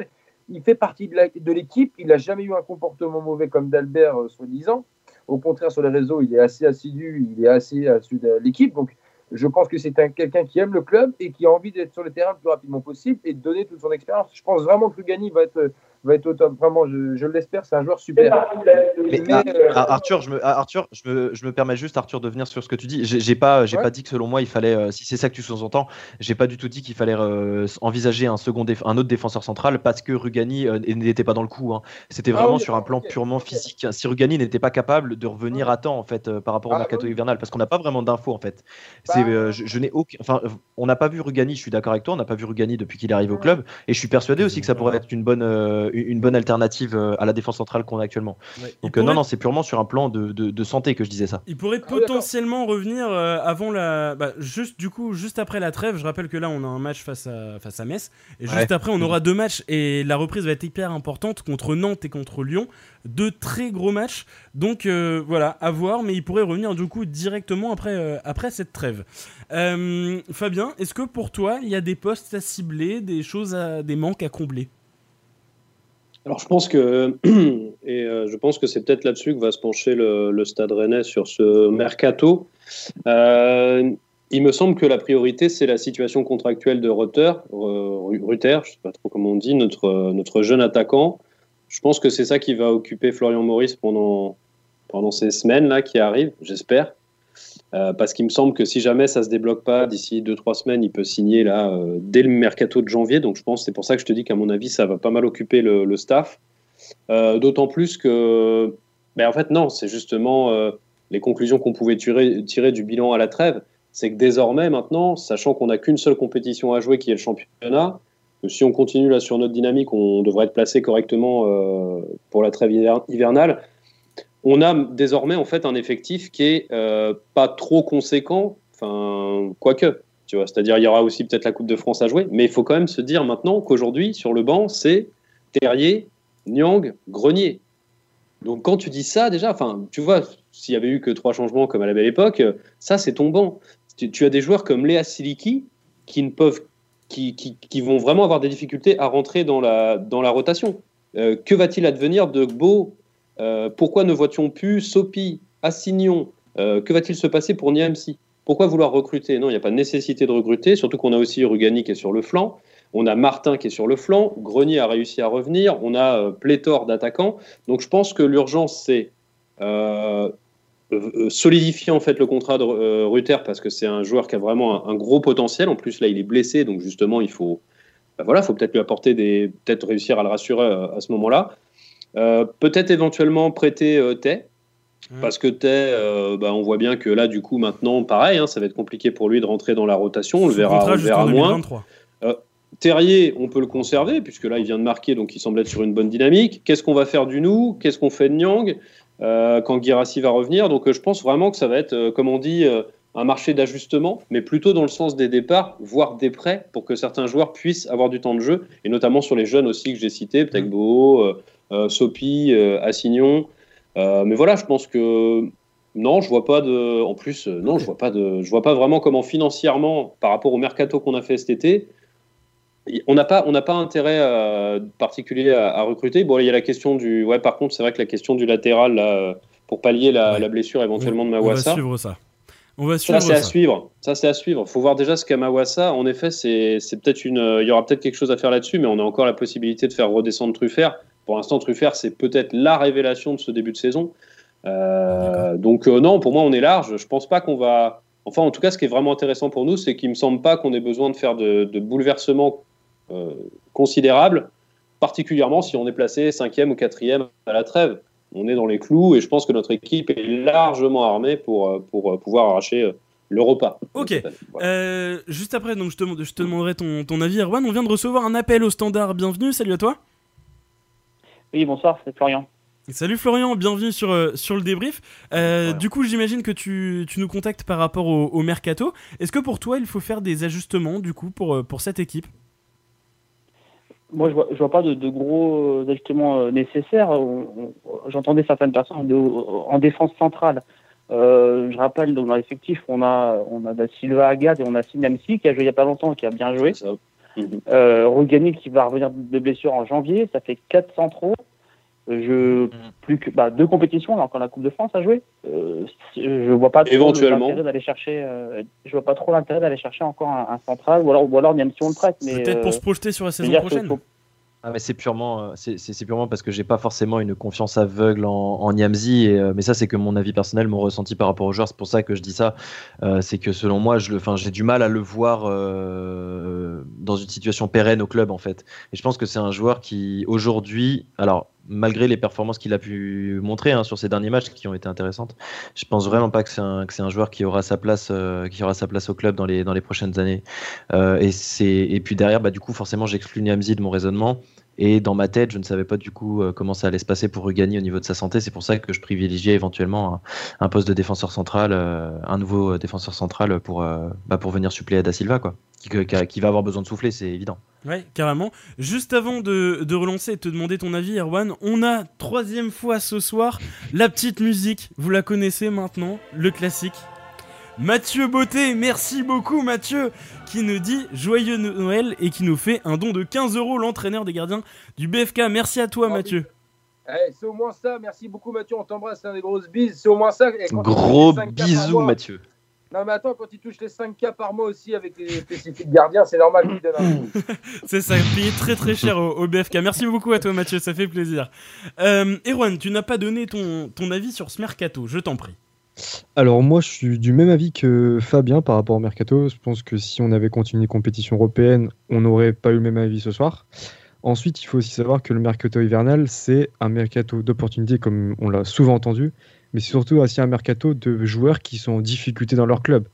il fait partie de l'équipe, il n'a jamais eu un comportement mauvais comme d'Albert, euh, soi-disant. Au contraire, sur les réseaux, il est assez assidu, il est assez assis de l'équipe. Donc, je pense que c'est quelqu'un qui aime le club et qui a envie d'être sur le terrain le plus rapidement possible et de donner toute son expérience. Je pense vraiment que Lugani va être va être au top. Vraiment, je, l'espère, c'est un joueur super. Ah, euh, ah, Arthur, je me, ah, Arthur je, me, je me permets juste, Arthur, de venir sur ce que tu dis. J'ai pas, j'ai pas dit que selon moi, il fallait, euh, si c'est ça que tu sous-entends, j'ai pas du tout dit qu'il fallait euh, envisager un, second un autre défenseur central parce que Rugani n'était pas dans le coup. Hein. C'était vraiment sur un plan purement physique. Si Rugani n'était pas capable de revenir à temps en fait par rapport au mercato hivernal, parce qu'on n'a pas vraiment d'infos en fait. Bah, je, n'ai aucun, enfin, on n'a pas vu Rugani. Je suis d'accord avec toi, on n'a pas vu Rugani depuis qu'il arrive au club, et je suis persuadé aussi que ça pourrait être une bonne une bonne alternative euh, à la défense centrale qu'on a actuellement. Donc euh, non, non, c'est purement sur un plan de, de, santé que je disais ça. Il pourrait potentiellement revenir euh, avant la, bah, juste du coup, juste après la trêve. Je rappelle que là, on a un match face à face à Metz, et juste après, on aura deux matchs et la reprise va être hyper importante contre Nantes et contre Lyon, deux très gros matchs. Donc voilà, à voir, mais il pourrait revenir du coup directement après après cette trêve. Fabien, est-ce que pour toi, il y a des postes à cibler, des choses, à, des manques à combler? Alors je pense que et euh, je pense que c'est peut-être là-dessus que va se pencher le, Stade Rennais sur ce mercato. Euh, il me semble que la priorité c'est la situation contractuelle de Rutter, Rutter, je sais pas trop comment on dit, notre notre jeune attaquant. Je pense que c'est ça qui va occuper Florian Maurice pendant pendant ces semaines là qui arrivent, j'espère. Euh, parce qu'il me semble que si jamais ça se débloque pas d'ici 2-3 semaines, il peut signer là euh, dès le mercato de janvier. Donc je pense c'est pour ça que je te dis qu'à mon avis ça va pas mal occuper le, staff. Euh, d'autant plus que, ben, en fait non, c'est justement les conclusions qu'on pouvait tirer, tirer, du bilan à la trêve. C'est que désormais maintenant, sachant qu'on n'a qu'une seule compétition à jouer qui est le championnat, que si on continue là sur notre dynamique, on devrait être placé correctement pour la trêve hivernale on a désormais en fait un effectif qui est euh, pas trop conséquent, enfin quoique, tu vois. C'est-à-dire il y aura aussi peut-être la Coupe de France à jouer, mais il faut quand même se dire maintenant qu'aujourd'hui sur le banc c'est Terrier, Nyang, Grenier. Donc quand tu dis ça déjà, enfin tu vois, s'il y avait eu que trois changements comme à la belle époque, ça c'est ton banc. Tu, as des joueurs comme Léa Siliki qui ne peuvent, qui, vont vraiment avoir des difficultés à rentrer dans la, dans la rotation. Euh, que va-t-il advenir de Beau euh, pourquoi ne voit-on plus Sopi, Assignon euh, Que va-t-il se passer pour Niamsi Pourquoi vouloir recruter Non, il n'y a pas de nécessité de recruter, surtout qu'on a aussi Rugani qui est sur le flanc. On a Martin qui est sur le flanc, Grenier a réussi à revenir, on a euh, pléthore d'attaquants. Donc je pense que l'urgence, c'est solidifier en fait le contrat de Ruther parce que c'est un joueur qui a vraiment un, gros potentiel. En plus, là, il est blessé, donc justement, il faut, bah faut peut-être lui apporter des, peut-être réussir à le rassurer à ce moment-là. Euh, peut-être éventuellement prêter euh, Tay. Parce que Tay, euh, bah, on voit bien que là, du coup, maintenant, pareil, hein, ça va être compliqué pour lui de rentrer dans la rotation. On le verra, on verra moins. Terrier, on peut le conserver, puisque là, il vient de marquer, donc il semble être sur une bonne dynamique. Qu'est-ce qu'on va faire du nous? Qu'est-ce qu'on fait de Nyang? Quand Girassi va revenir Donc, je pense vraiment que ça va être, comme on dit, un marché d'ajustement, mais plutôt dans le sens des départs, voire des prêts, pour que certains joueurs puissent avoir du temps de jeu, et notamment sur les jeunes aussi que j'ai cités, Ptekbo, euh, Sopi, euh, Assignon. Euh, mais voilà, je pense que non, je vois pas de. En plus, non, je vois pas de. Je vois pas vraiment comment financièrement, par rapport au mercato qu'on a fait cet été, on n'a pas, on n'a pas intérêt particulier à, recruter. Bon, il y a la question du. Ouais, par contre, c'est vrai que la question du latéral là, pour pallier la, blessure éventuellement de Mawassa. On va suivre ça. On va suivre ça. C'est à suivre. Ça, c'est à suivre. Faut voir déjà ce qu'a Mawassa. En effet, c'est, peut-être une. Il y aura peut-être quelque chose à faire là-dessus, mais on a encore la possibilité de faire redescendre Truffert. Pour l'instant, Truffert, c'est peut-être la révélation de ce début de saison. Euh, donc euh, non, pour moi, on est large. Je pense pas qu'on va. Enfin, en tout cas, ce qui est vraiment intéressant pour nous, c'est qu'il me semble pas qu'on ait besoin de faire de, bouleversements considérable, particulièrement si on est placé cinquième ou quatrième à la trêve. On est dans les clous et je pense que notre équipe est largement armée pour, pour pouvoir arracher le repas. Ok. Euh, juste après, donc je te, je te demanderai ton, ton, avis, Erwan. On vient de recevoir un appel au standard. Bienvenue, salut à toi. Oui, bonsoir, c'est Florian. Salut Florian, bienvenue sur, euh, sur le débrief. Euh, du coup, j'imagine que tu, tu, nous contactes par rapport au, mercato. Est-ce que pour toi, il faut faire des ajustements du coup pour, pour cette équipe? Moi, je vois, vois pas de, gros ajustements nécessaires. J'entendais certaines personnes en défense centrale. Euh, je rappelle, dans l'effectif, on a, on a da Silva Agad et on a Sinamsi qui a joué il n'y a pas longtemps, qui a bien joué. Euh, Rugani qui va revenir de blessure en janvier, ça fait 4 centraux. Euh, je, mhm. plus que bah, deux compétitions, on a encore la Coupe de France à jouer. Euh, je vois pas trop Éventuellement. d'aller chercher. je vois pas trop l'intérêt d'aller chercher encore un, central, ou alors, ou alors même si on le prête. Peut-être pour se projeter sur la saison prochaine. Ah c'est purement, euh, c'est purement parce que j'ai pas forcément une confiance aveugle en, en Niamzi, euh, mais ça c'est que mon avis personnel, mon ressenti par rapport au joueur, c'est pour ça que je dis ça. Euh, c'est que selon moi, j'ai du mal à le voir dans une situation pérenne au club en fait. Et je pense que c'est un joueur qui aujourd'hui, alors malgré les performances qu'il a pu montrer hein, sur ces derniers matchs qui ont été intéressantes, je pense vraiment pas que c'est un, joueur qui aura sa place, qui aura sa place au club dans les, prochaines années. et, et puis derrière, bah, du coup, forcément, j'exclus Niamzi de mon raisonnement. Et dans ma tête, je ne savais pas du coup euh, comment ça allait se passer pour Rugani au niveau de sa santé. C'est pour ça que je privilégiais éventuellement un, poste de défenseur central, euh, un nouveau euh, défenseur central pour, bah, pour venir suppléer à Da Silva, quoi. Qui, va avoir besoin de souffler, c'est évident. Ouais, carrément. Juste avant de, de, relancer et te demander ton avis, Erwan, on a troisième fois ce soir la petite musique. Vous la connaissez maintenant, le classique. Mathieu Beauté, merci beaucoup Mathieu, qui nous dit joyeux Noël et qui nous fait un don de 15 euros, l'entraîneur des gardiens du BFK. Merci à toi Mathieu. Eh, c'est au moins ça, merci beaucoup Mathieu, on t'embrasse, c'est un des grosses bises, c'est au moins ça. Gros bisous Mathieu. Non mais attends, quand il touche les 5K par mois aussi avec les spécifiques gardiens, c'est normal qu'il donne un C'est ça, payé très très cher au, BFK. Merci beaucoup à toi Mathieu, ça fait plaisir. Euh, Erwan, tu n'as pas donné ton, ton avis sur ce mercato, je t'en prie. Alors moi je suis du même avis que Fabien par rapport au mercato. Je pense que si on avait continué les compétitions européennes, on n'aurait pas eu le même avis ce soir. Ensuite, il faut aussi savoir que le mercato hivernal, c'est un mercato d'opportunités comme on l'a souvent entendu, mais c'est surtout aussi un mercato de joueurs qui sont en difficulté dans leur club.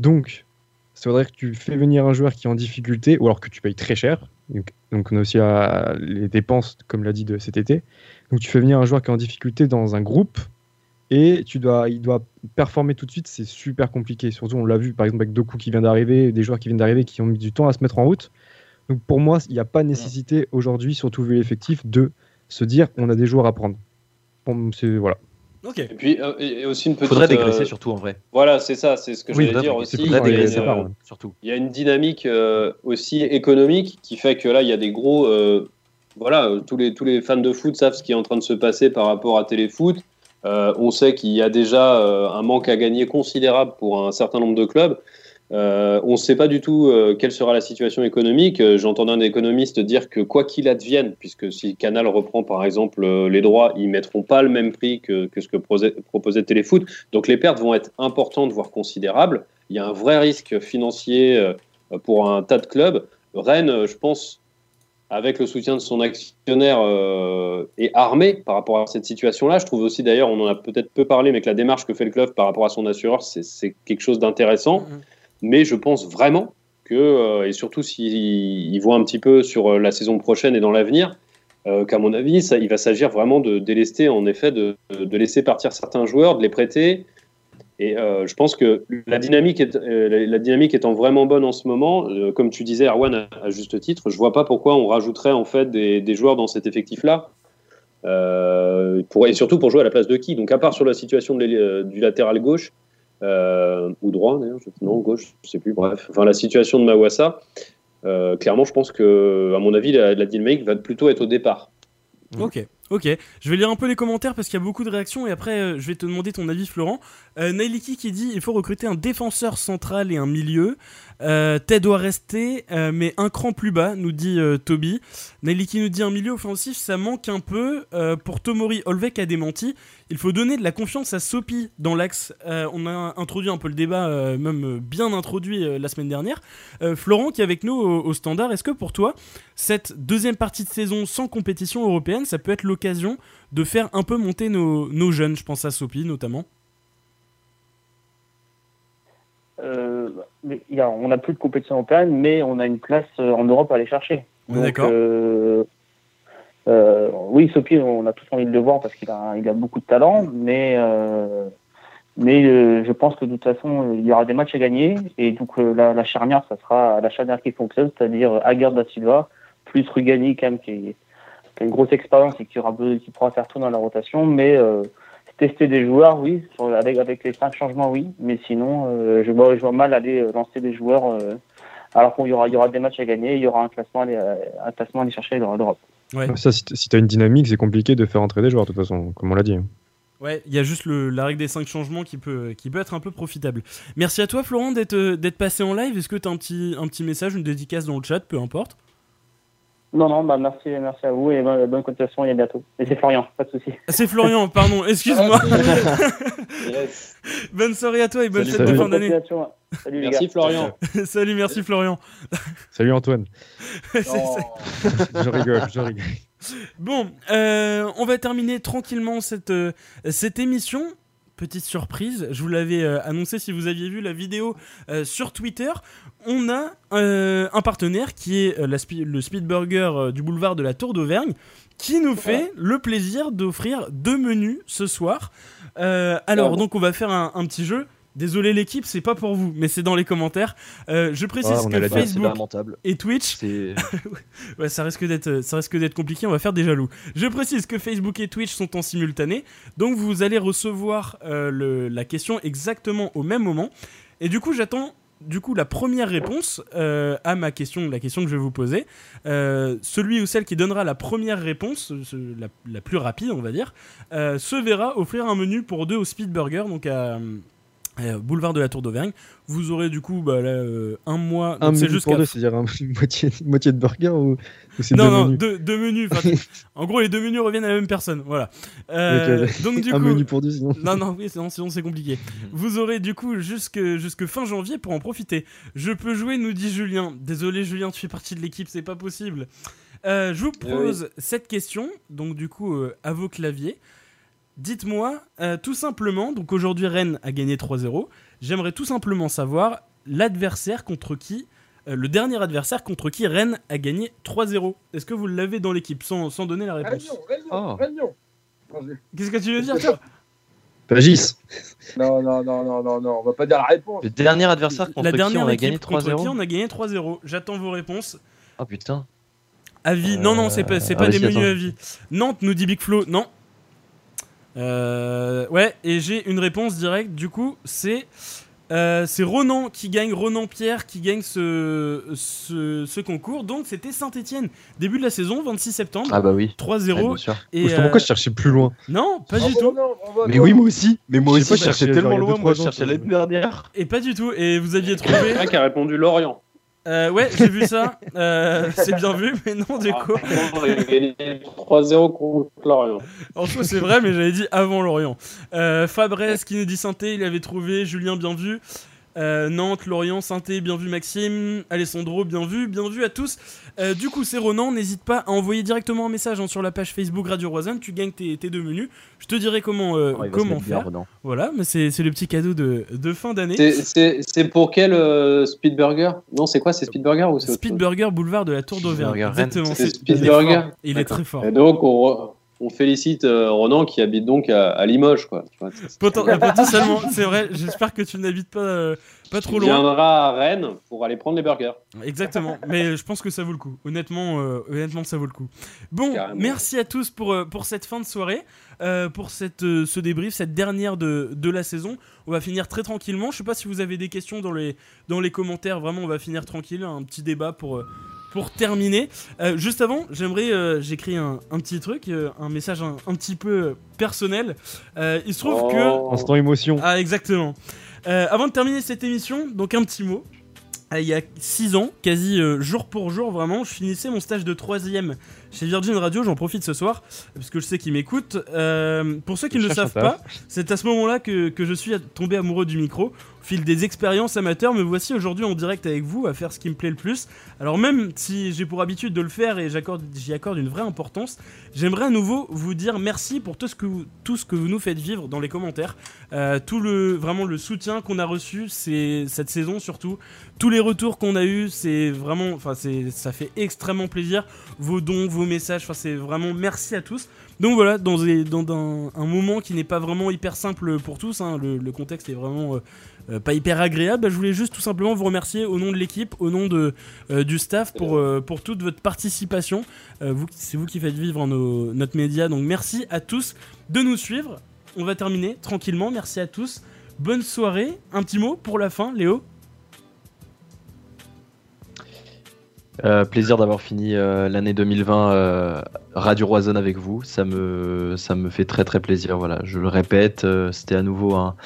Donc, ça voudrait que tu fais venir un joueur qui est en difficulté, ou alors que tu payes très cher. Donc, on a aussi les dépenses, comme l'a dit, de cet été. Donc tu fais venir un joueur qui est en difficulté dans un groupe et tu dois, il doit performer tout de suite, c'est super compliqué. Surtout, on l'a vu par exemple avec Doku qui vient d'arriver, des joueurs qui viennent d'arriver qui ont mis du temps à se mettre en route. Donc pour moi, il n'y a pas nécessité aujourd'hui, surtout vu l'effectif, de se dire on a des joueurs à prendre. Bon, c'est voilà. Ok. Et puis euh, aussi une petite. Faudrait dégraisser euh, surtout en vrai. Voilà, c'est ça, c'est ce que je voulais dire aussi. Il y, a, surtout. il y a une dynamique euh, aussi économique qui fait que là, il y a des gros. voilà, tous les, tous les fans de foot savent ce qui est en train de se passer par rapport à Téléfoot. Euh, on sait qu'il y a déjà euh, un manque à gagner considérable pour un certain nombre de clubs. Euh, on ne sait pas du tout quelle sera la situation économique. J'entendais un économiste dire que quoi qu'il advienne, puisque si Canal reprend par exemple les droits, ils mettront pas le même prix que, ce que proposait, Téléfoot. Donc les pertes vont être importantes, voire considérables. Il y a un vrai risque financier pour un tas de clubs. Rennes, je pense, avec le soutien de son actionnaire euh, est armé par rapport à cette situation-là. Je trouve aussi d'ailleurs, on en a peut-être peu parlé, mais que la démarche que fait le club par rapport à son assureur, c'est quelque chose d'intéressant. Mm-hmm. Mais je pense vraiment que, euh, et surtout s'il voit un petit peu sur euh, la saison prochaine et dans l'avenir, qu'à mon avis, ça, il va s'agir vraiment de délester, en effet, de, de, laisser partir certains joueurs, de les prêter, et euh, je pense que la dynamique, est, euh, la dynamique étant vraiment bonne en ce moment, euh, comme tu disais, Arwan, à, juste titre, je vois pas pourquoi on rajouterait en fait des, joueurs dans cet effectif-là. et surtout pour jouer à la place de qui? Donc, à part sur la situation du latéral gauche, ou droit d'ailleurs, non, gauche, je sais plus, bref, enfin la situation de Mawassa, clairement, je pense que, à mon avis, la, la dynamique va plutôt être au départ. Ok. Ok, je vais lire un peu les commentaires parce qu'il y a beaucoup de réactions et après euh, je vais te demander ton avis Florent. Euh, Nailiki qui dit il faut recruter un défenseur central et un milieu. Euh, Ted doit rester euh, mais un cran plus bas nous dit Toby. Nailiki nous dit un milieu offensif ça manque un peu. pour Tomori, Olvek a démenti. il faut donner de la confiance à Sopi dans l'axe. Euh, on a introduit un peu le débat, euh, même euh, bien introduit euh, la semaine dernière. Euh, Florent, qui est avec nous au, au standard, est-ce que pour toi, cette deuxième partie de saison sans compétition européenne, ça peut être l'occasion de faire un peu monter nos, nos jeunes? Je pense à Sopi notamment. Euh, y a- on n'a plus de compétition européenne, mais on a une place euh, en Europe à aller chercher. On est Donc, d'accord. euh, euh, oui, Sopi, on a tous envie de le voir parce qu'il a, il a beaucoup de talent, mais, euh, mais euh, je pense que de toute façon, il y aura des matchs à gagner. Et donc, euh, la, la charnière, ça sera la charnière qui fonctionne, c'est-à-dire Aguerd da Silva, plus Rugani, quand même, qui, qui a une grosse expérience et qui, aura, qui pourra faire tout dans la rotation. Mais euh, tester des joueurs, oui, sur- avec, avec les cinq changements, oui. Mais sinon, euh, je, vois, je vois mal aller euh, lancer des joueurs. euh, alors qu'il y aura, il y aura des matchs à gagner, il y aura un classement, à aller- un classement à aller chercher dans l'Europe. Ouais. Ça, si t- si t'as une dynamique, c'est compliqué de faire entrer des joueurs, de toute façon, comme on l'a dit. Ouais, il y a juste le- la règle des 5 changements qui peut, qui peut être un peu profitable. Merci à toi Florent d'être d'être passé en live. Est-ce que tu as un petit, un petit message, une dédicace dans le chat, peu importe? Non, non, bah merci, merci à vous et bonne, bonne continuation et à bientôt. Et c'est Florian, pas de souci. Ah, C'est Florian, pardon, excuse-moi. Yes. bonne soirée à toi et bonne Salut, fête de fin d'année. Salut les Merci gars. Florian. Salut, merci Florian. Salut Antoine. Je rigole, je rigole. Bon, euh, on va terminer tranquillement cette, euh, cette émission. Petite surprise, je vous l'avais euh, annoncé si vous aviez vu la vidéo euh, sur Twitter. On a euh, un partenaire qui est la spi- le Speedburger du boulevard de la Tour d'Auvergne qui nous fait le plaisir d'offrir deux menus ce soir. Alors, donc, on va faire un, un petit jeu. Désolé l'équipe, c'est pas pour vous, mais c'est dans les commentaires. Euh, je précise Ah, que Facebook et Twitch Ouais, ça risque d'être, ça risque d'être compliqué. On va faire des jaloux. Je précise que Facebook et Twitch sont en simultané, donc vous allez recevoir euh, le- la question exactement au même moment. Et du coup, j'attends du coup la première réponse euh, à ma question, la question que je vais vous poser. Euh, celui ou celle qui donnera la première réponse, ce- la, la plus rapide, on va dire, euh, se verra offrir un menu pour deux au Speed Burger, donc à euh, boulevard de la Tour d'Auvergne. Vous aurez du coup bah, là, euh, un mois. Un donc menu pour deux, c'est-à-dire un- moitié, moitié de burger ou, ou c'est non, deux non, menus deux, deux menus. en gros, les deux menus reviennent à la même personne. Voilà. Euh, Ok, donc, du Un coup. menu pour deux, sinon. Non, non, oui, sinon, sinon c'est compliqué. Vous aurez du coup jusque, jusque fin janvier pour en profiter. Je peux jouer, nous dit Julien. Désolé, Julien, tu fais partie de l'équipe, c'est pas possible. Euh, je vous Eh pose cette question, donc du coup, euh, à vos claviers. Dites-moi, euh, tout simplement, donc aujourd'hui Rennes a gagné 3-0. J'aimerais tout simplement savoir l'adversaire contre qui, euh, le dernier adversaire contre qui Rennes a gagné 3-0. Est-ce que vous l'avez dans l'équipe sans, sans donner la réponse Oh. Qu'est-ce que tu veux dire, toi? Pagis. Non, non, non, non, non, non, on va pas dire la réponse. le dernier adversaire contre La qui dernière on a équipe gagné contre qui 3-0. on a gagné 3-0. J'attends vos réponses. Oh putain. Avis. Non, non, c'est pas, c'est Ah, pas des vas-y, menus attends. avis. Nantes nous dit Big Flo. Non. Euh, ouais, et j'ai une réponse directe. Du coup, c'est euh, c'est Ronan qui gagne, Ronan Pierre qui gagne ce, ce, ce concours. Donc, c'était Saint-Etienne. Début de la saison, 26 septembre. Ah bah oui. 3-0. Ouais, bien sûr. et, euh, pourquoi je cherchais plus loin. non, pas Bravo, du tout. non, bravo à Mais oui, moi aussi. Mais moi Je aussi, pas, je cherchais tellement loin. Moi, je cherchais l'année dernière. Et pas du tout. Et vous aviez Un trouvé. qui a répondu Lorient. Euh, ouais, j'ai vu ça. Euh, c'est bien vu, mais non, du coup. Ah, il a gagné 3-0 contre Lorient. En soi, c'est vrai, mais j'avais dit avant Lorient. Euh, Fabresse qui nous dit Sainté, il avait trouvé. Julien, bien vu. Euh, Nantes, Lorient, Sainté, bien vu Maxime. Alessandro, bien vu. Bien vu à tous. Euh, du coup, c'est Ronan. N'hésite pas à envoyer directement un message hein, sur la page Facebook Radio Roisanne. Tu gagnes tes, tes deux menus. Je te dirai comment, euh, Oh, comment bien, faire. Voilà, mais c'est c'est le petit cadeau de, de fin d'année. C'est- pour quel euh, Speedburger? Non, c'est quoi C'est Speedburger ou Speedburger Boulevard de la Tour d'Auvergne. Exactement. C'est Speedburger. il est très fort. Et donc, on, re- on félicite euh, Ronan qui habite donc à, à Limoges. Quoi. Tu vois, euh, potentiellement, c'est vrai. J'espère que tu n'habites pas, euh, pas trop Tu loin. viendras à Rennes pour aller prendre les burgers. Exactement, mais je pense que ça vaut le coup. Honnêtement, euh, honnêtement ça vaut le coup. Bon, Carrément. merci à tous pour, pour cette fin de soirée, pour cette, ce débrief, cette dernière de, de la saison. On va finir très tranquillement. Je sais pas si vous avez des questions dans les, dans les commentaires. Vraiment, on va finir tranquille. Un petit débat pour, pour terminer. Euh, juste avant, j'aimerais, euh, j'écris un, un petit truc, euh, un message un, un petit peu personnel. Il se trouve Oh. que Instant émotion. ah, exactement. Avant de terminer cette émission, donc un petit mot. Il y a 6 ans, quasi jour pour jour, vraiment, je finissais mon stage de troisième chez Virgin Radio. J'en profite ce soir parce que je sais qu'ils m'écoutent. Euh, pour ceux qui ne le savent pas, c'est à ce moment-là que, que, je suis tombé amoureux du micro fil des expériences amateurs, me voici aujourd'hui en direct avec vous à faire ce qui me plaît le plus. Alors même si j'ai pour habitude de le faire et j'y accorde une vraie importance, j'aimerais à nouveau vous dire merci pour tout ce que vous, tout ce que vous nous faites vivre dans les commentaires, euh, tout le vraiment le soutien qu'on a reçu cette saison surtout, tous les retours qu'on a eu, c'est vraiment, enfin ça fait extrêmement plaisir. Vos dons, vos messages, enfin c'est vraiment merci à tous. Donc voilà, dans, dans, un, moment qui n'est pas vraiment hyper simple pour tous, hein, le, contexte est vraiment euh, euh, pas hyper agréable, bah, je voulais juste tout simplement vous remercier au nom de l'équipe, au nom de, euh, du staff pour, pour toute votre participation. vous, c'est vous qui faites vivre nos, notre média, donc merci à tous de nous suivre. On va terminer tranquillement, merci à tous. Bonne soirée, un petit mot pour la fin, Léo plaisir d'avoir fini l'année 2020 Radio Roison avec vous, ça me, ça me fait très très plaisir. Voilà, je le répète, euh, c'était à nouveau un,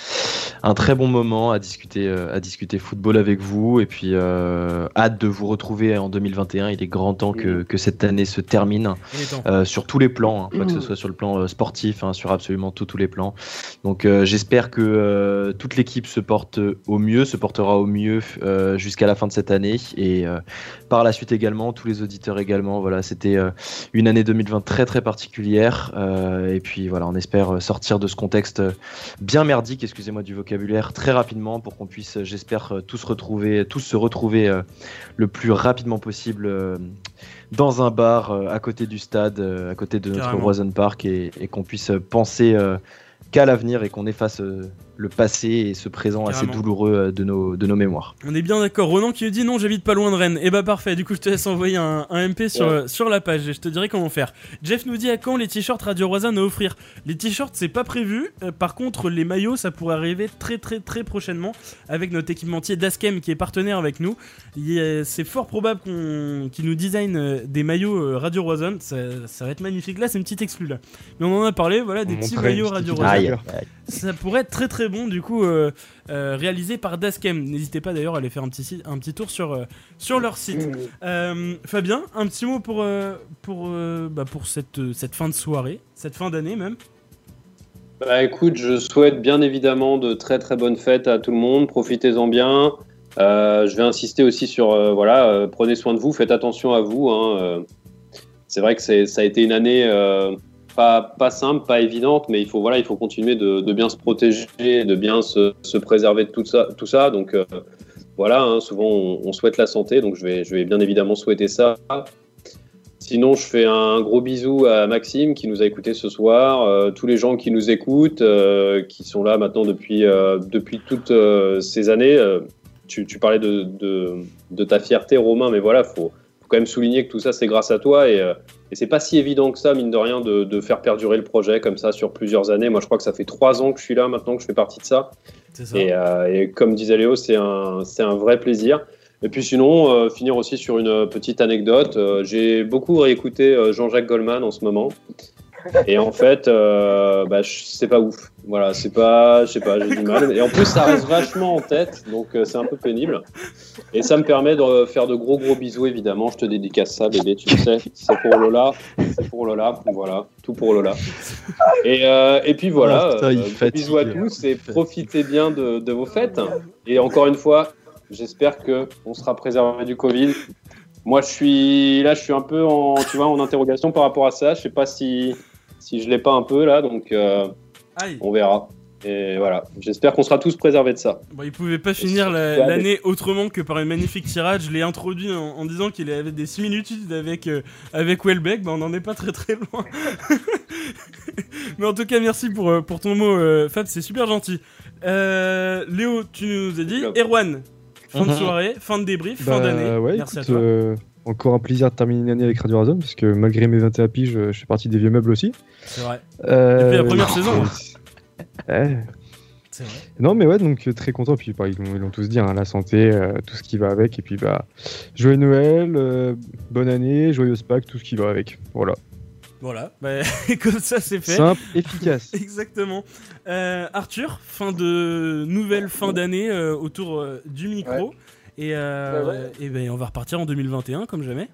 un, très bon moment à discuter, euh, à discuter football avec vous. Et puis, euh, hâte de vous retrouver en 2021. Il est grand temps que, que cette année se termine sur tous les plans, hein, pas que ce soit sur le plan sportif, hein, sur absolument tous les plans. Donc, j'espère que toute l'équipe se porte au mieux, se portera au mieux jusqu'à la fin de cette année. Et par la suite également, tous les auditeurs également. Voilà, c'était une année 2020 très très particulière. Euh, et puis voilà, on espère sortir de ce contexte bien merdique, excusez-moi du vocabulaire, très rapidement pour qu'on puisse, j'espère, tous retrouver, tous se retrouver euh, le plus rapidement possible euh, dans un bar à côté du stade, à côté de notre Roison Park, et, et qu'on puisse penser qu'à l'avenir et qu'on efface le passé et ce présent assez douloureux euh, de nos, de nos mémoires. On est bien d'accord. Ronan qui nous dit non, j'habite pas loin de Rennes. Et eh bah parfait, du coup je te laisse envoyer un, MP sur, sur la page et je te dirai comment faire. Jeff nous dit à quand les t-shirts Radio Roisin à offrir? Les t-shirts c'est pas prévu. Euh, par contre, les maillots ça pourrait arriver très très très prochainement avec notre équipementier Daskem qui est partenaire avec nous. C'est fort probable qu'on qu'il nous design euh, des maillots Radio Roisin. Ça, ça, va être magnifique. Là c'est une petite exclue là. Mais on en a parlé, voilà, des petits maillots Radio Roisin. Ça pourrait être très très bon du coup euh, euh, réalisé par Daskem. N'hésitez pas d'ailleurs à aller faire un petit, un petit tour sur, euh, sur leur site. Fabien, un petit mot pour, pour, bah, pour cette, cette fin de soirée, cette fin d'année même. Bah écoute, je souhaite bien évidemment de très très bonnes fêtes à tout le monde. Profitez-en bien. je vais insister aussi sur voilà, prenez soin de vous, faites attention à vous. Hein, c'est vrai que ça a été une année pas, simple, pas évidente, mais il faut, voilà, il faut continuer de, bien se protéger, de bien se, préserver de tout ça. Tout ça. Donc euh, voilà, hein, souvent on, souhaite la santé, donc je vais, bien évidemment souhaiter ça. Sinon, je fais un gros bisou à Maxime qui nous a écoutés ce soir, euh, tous les gens qui nous écoutent, euh, qui sont là maintenant depuis, depuis toutes ces années. Tu, parlais de, de, ta fierté, Romain, mais voilà, il faut, faut, quand même souligner que tout ça, c'est grâce à toi et et c'est pas si évident que ça, mine de rien, de, faire perdurer le projet comme ça sur plusieurs années. Moi, je crois que ça fait trois ans que je suis là maintenant, que je fais partie de ça. Euh, Et, comme disait Léo, c'est un, un vrai plaisir. Et puis sinon, euh, finir aussi sur une petite anecdote. Euh, j'ai beaucoup réécouté Jean-Jacques Goldman en ce moment. Et en fait, bah, c'est pas ouf. Voilà, c'est pas, je sais pas, j'ai du mal. Et en plus, ça reste vachement en tête, donc euh, c'est un peu pénible. Et ça me permet de faire de gros gros bisous, évidemment. Je te dédicace ça, bébé, tu le sais. C'est pour Lola, c'est pour Lola, voilà, tout pour Lola. Et, euh, et puis voilà, oh, euh, bisous à tous et profitez bien de, de, vos fêtes. Et encore une fois, j'espère que on sera préservé du Covid. Moi, je suis là, je suis un peu en, tu vois, en interrogation par rapport à ça. Je sais pas si si je l'ai pas un peu là, donc. On verra. Et voilà, j'espère qu'on sera tous préservés de ça. Bon, il pouvait pas finir l'année autrement que par une magnifique tirage. Je l'ai introduit en, disant qu'il avait des similitudes avec, euh, avec Welbeck. Bah, on n'en est pas très très loin. Mais en tout cas, merci pour, euh, pour ton mot, euh, Fab, c'est super gentil. Léo, tu nous as dit. Erwan, fin de mhm. soirée, fin de débrief, fin bah, d'année. merci à toi. Encore un plaisir de terminer une année avec Radio Razon, parce que malgré mes 21 piges, je, je fais partie des vieux meubles aussi. C'est vrai. Depuis la première saison. Non, mais ouais, donc euh, très content. Puis bah, ils l'ont tous dit, hein, la santé, euh, tout ce qui va avec. Et puis, bah, joyeux Noël, euh, bonne année, joyeuse Pâques, tout ce qui va avec. Voilà. Voilà, bah, comme ça c'est fait. Simple, efficace. Exactement. Arthur, fin de nouvelle fin d'année autour du micro. Et, et ben, on va repartir en 2021 comme jamais.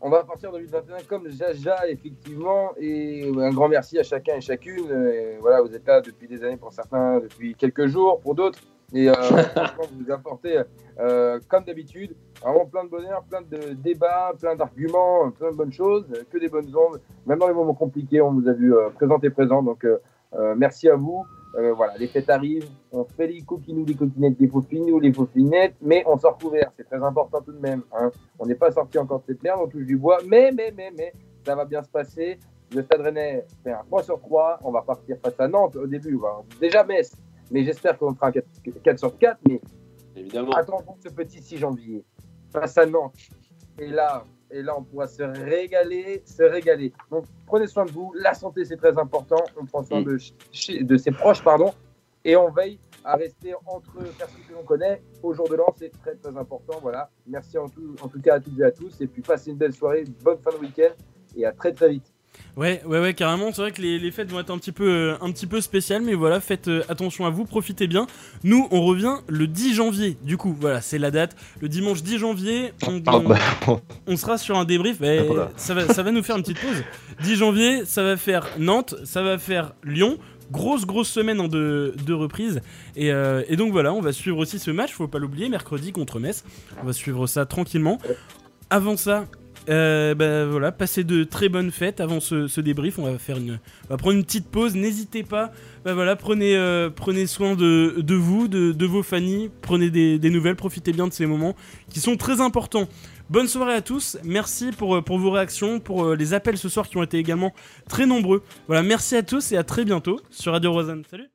on va partir en 2021 comme Jaja, effectivement. Et un grand merci à chacun et chacune. voilà, vous êtes là depuis des années pour certains, depuis quelques jours pour d'autres. Et euh, franchement, vous nous apportez, euh, comme d'habitude, vraiment plein de bonheur, plein de débats, plein d'arguments, plein de bonnes choses, que des bonnes ondes. Même dans les moments compliqués, on vous a vu euh, présent et présent. Donc, merci à vous. Voilà, les fêtes arrivent. On fait les coquinous, les coquinettes, les ou les faufinettes, mais on sort couvert. C'est très important tout de même. Hein. On n'est pas sorti encore de cette merde, on touche du bois. Mais, mais, mais, mais, ça va bien se passer. Le Stade Rennais fait un 3 sur 3. On va partir face à Nantes au début. Déjà Metz, mais j'espère qu'on fera un 4, sur 4. Mais Évidemment. attendons ce petit 6 janvier face à Nantes. Et là, et là, on pourra se régaler, se régaler. Donc, prenez soin de vous. La santé, c'est très important. On prend soin de, de ses proches, pardon. Et on veille à rester entre personnes que l'on connaît au jour de l'an. C'est très, très important. Voilà. Merci en tout, en tout cas à toutes et à tous. Et puis, passez une belle soirée, bonne fin de week-end. Et à très, très vite. Ouais, ouais, ouais, carrément. C'est vrai que les, fêtes vont être un petit peu, euh, un petit peu spéciales, mais voilà, faites euh, attention à vous, profitez bien. Nous, on revient le 10 janvier. Du coup, voilà, c'est la date. Le dimanche 10 janvier, on, on sera sur un débrief. mais ça, va, ça va nous faire une petite pause. 10 janvier, ça va faire Nantes, ça va faire Lyon. Grosse, grosse semaine en deux, deux reprises. Et, euh, et donc voilà, on va suivre aussi ce match, faut pas l'oublier, mercredi contre Metz. On va suivre ça tranquillement. Avant ça, euh, bah, voilà, passez de très bonnes fêtes avant ce, débrief. On va faire une, prendre une petite pause. N'hésitez pas. Bah, voilà, prenez, euh, soin de, vous, de, vos familles. Prenez des, nouvelles. Profitez bien de ces moments qui sont très importants. Bonne soirée à tous. Merci pour, pour vos réactions, pour euh, les appels ce soir qui ont été également très nombreux. Voilà, merci à tous et à très bientôt sur Radio Rosanne. Salut.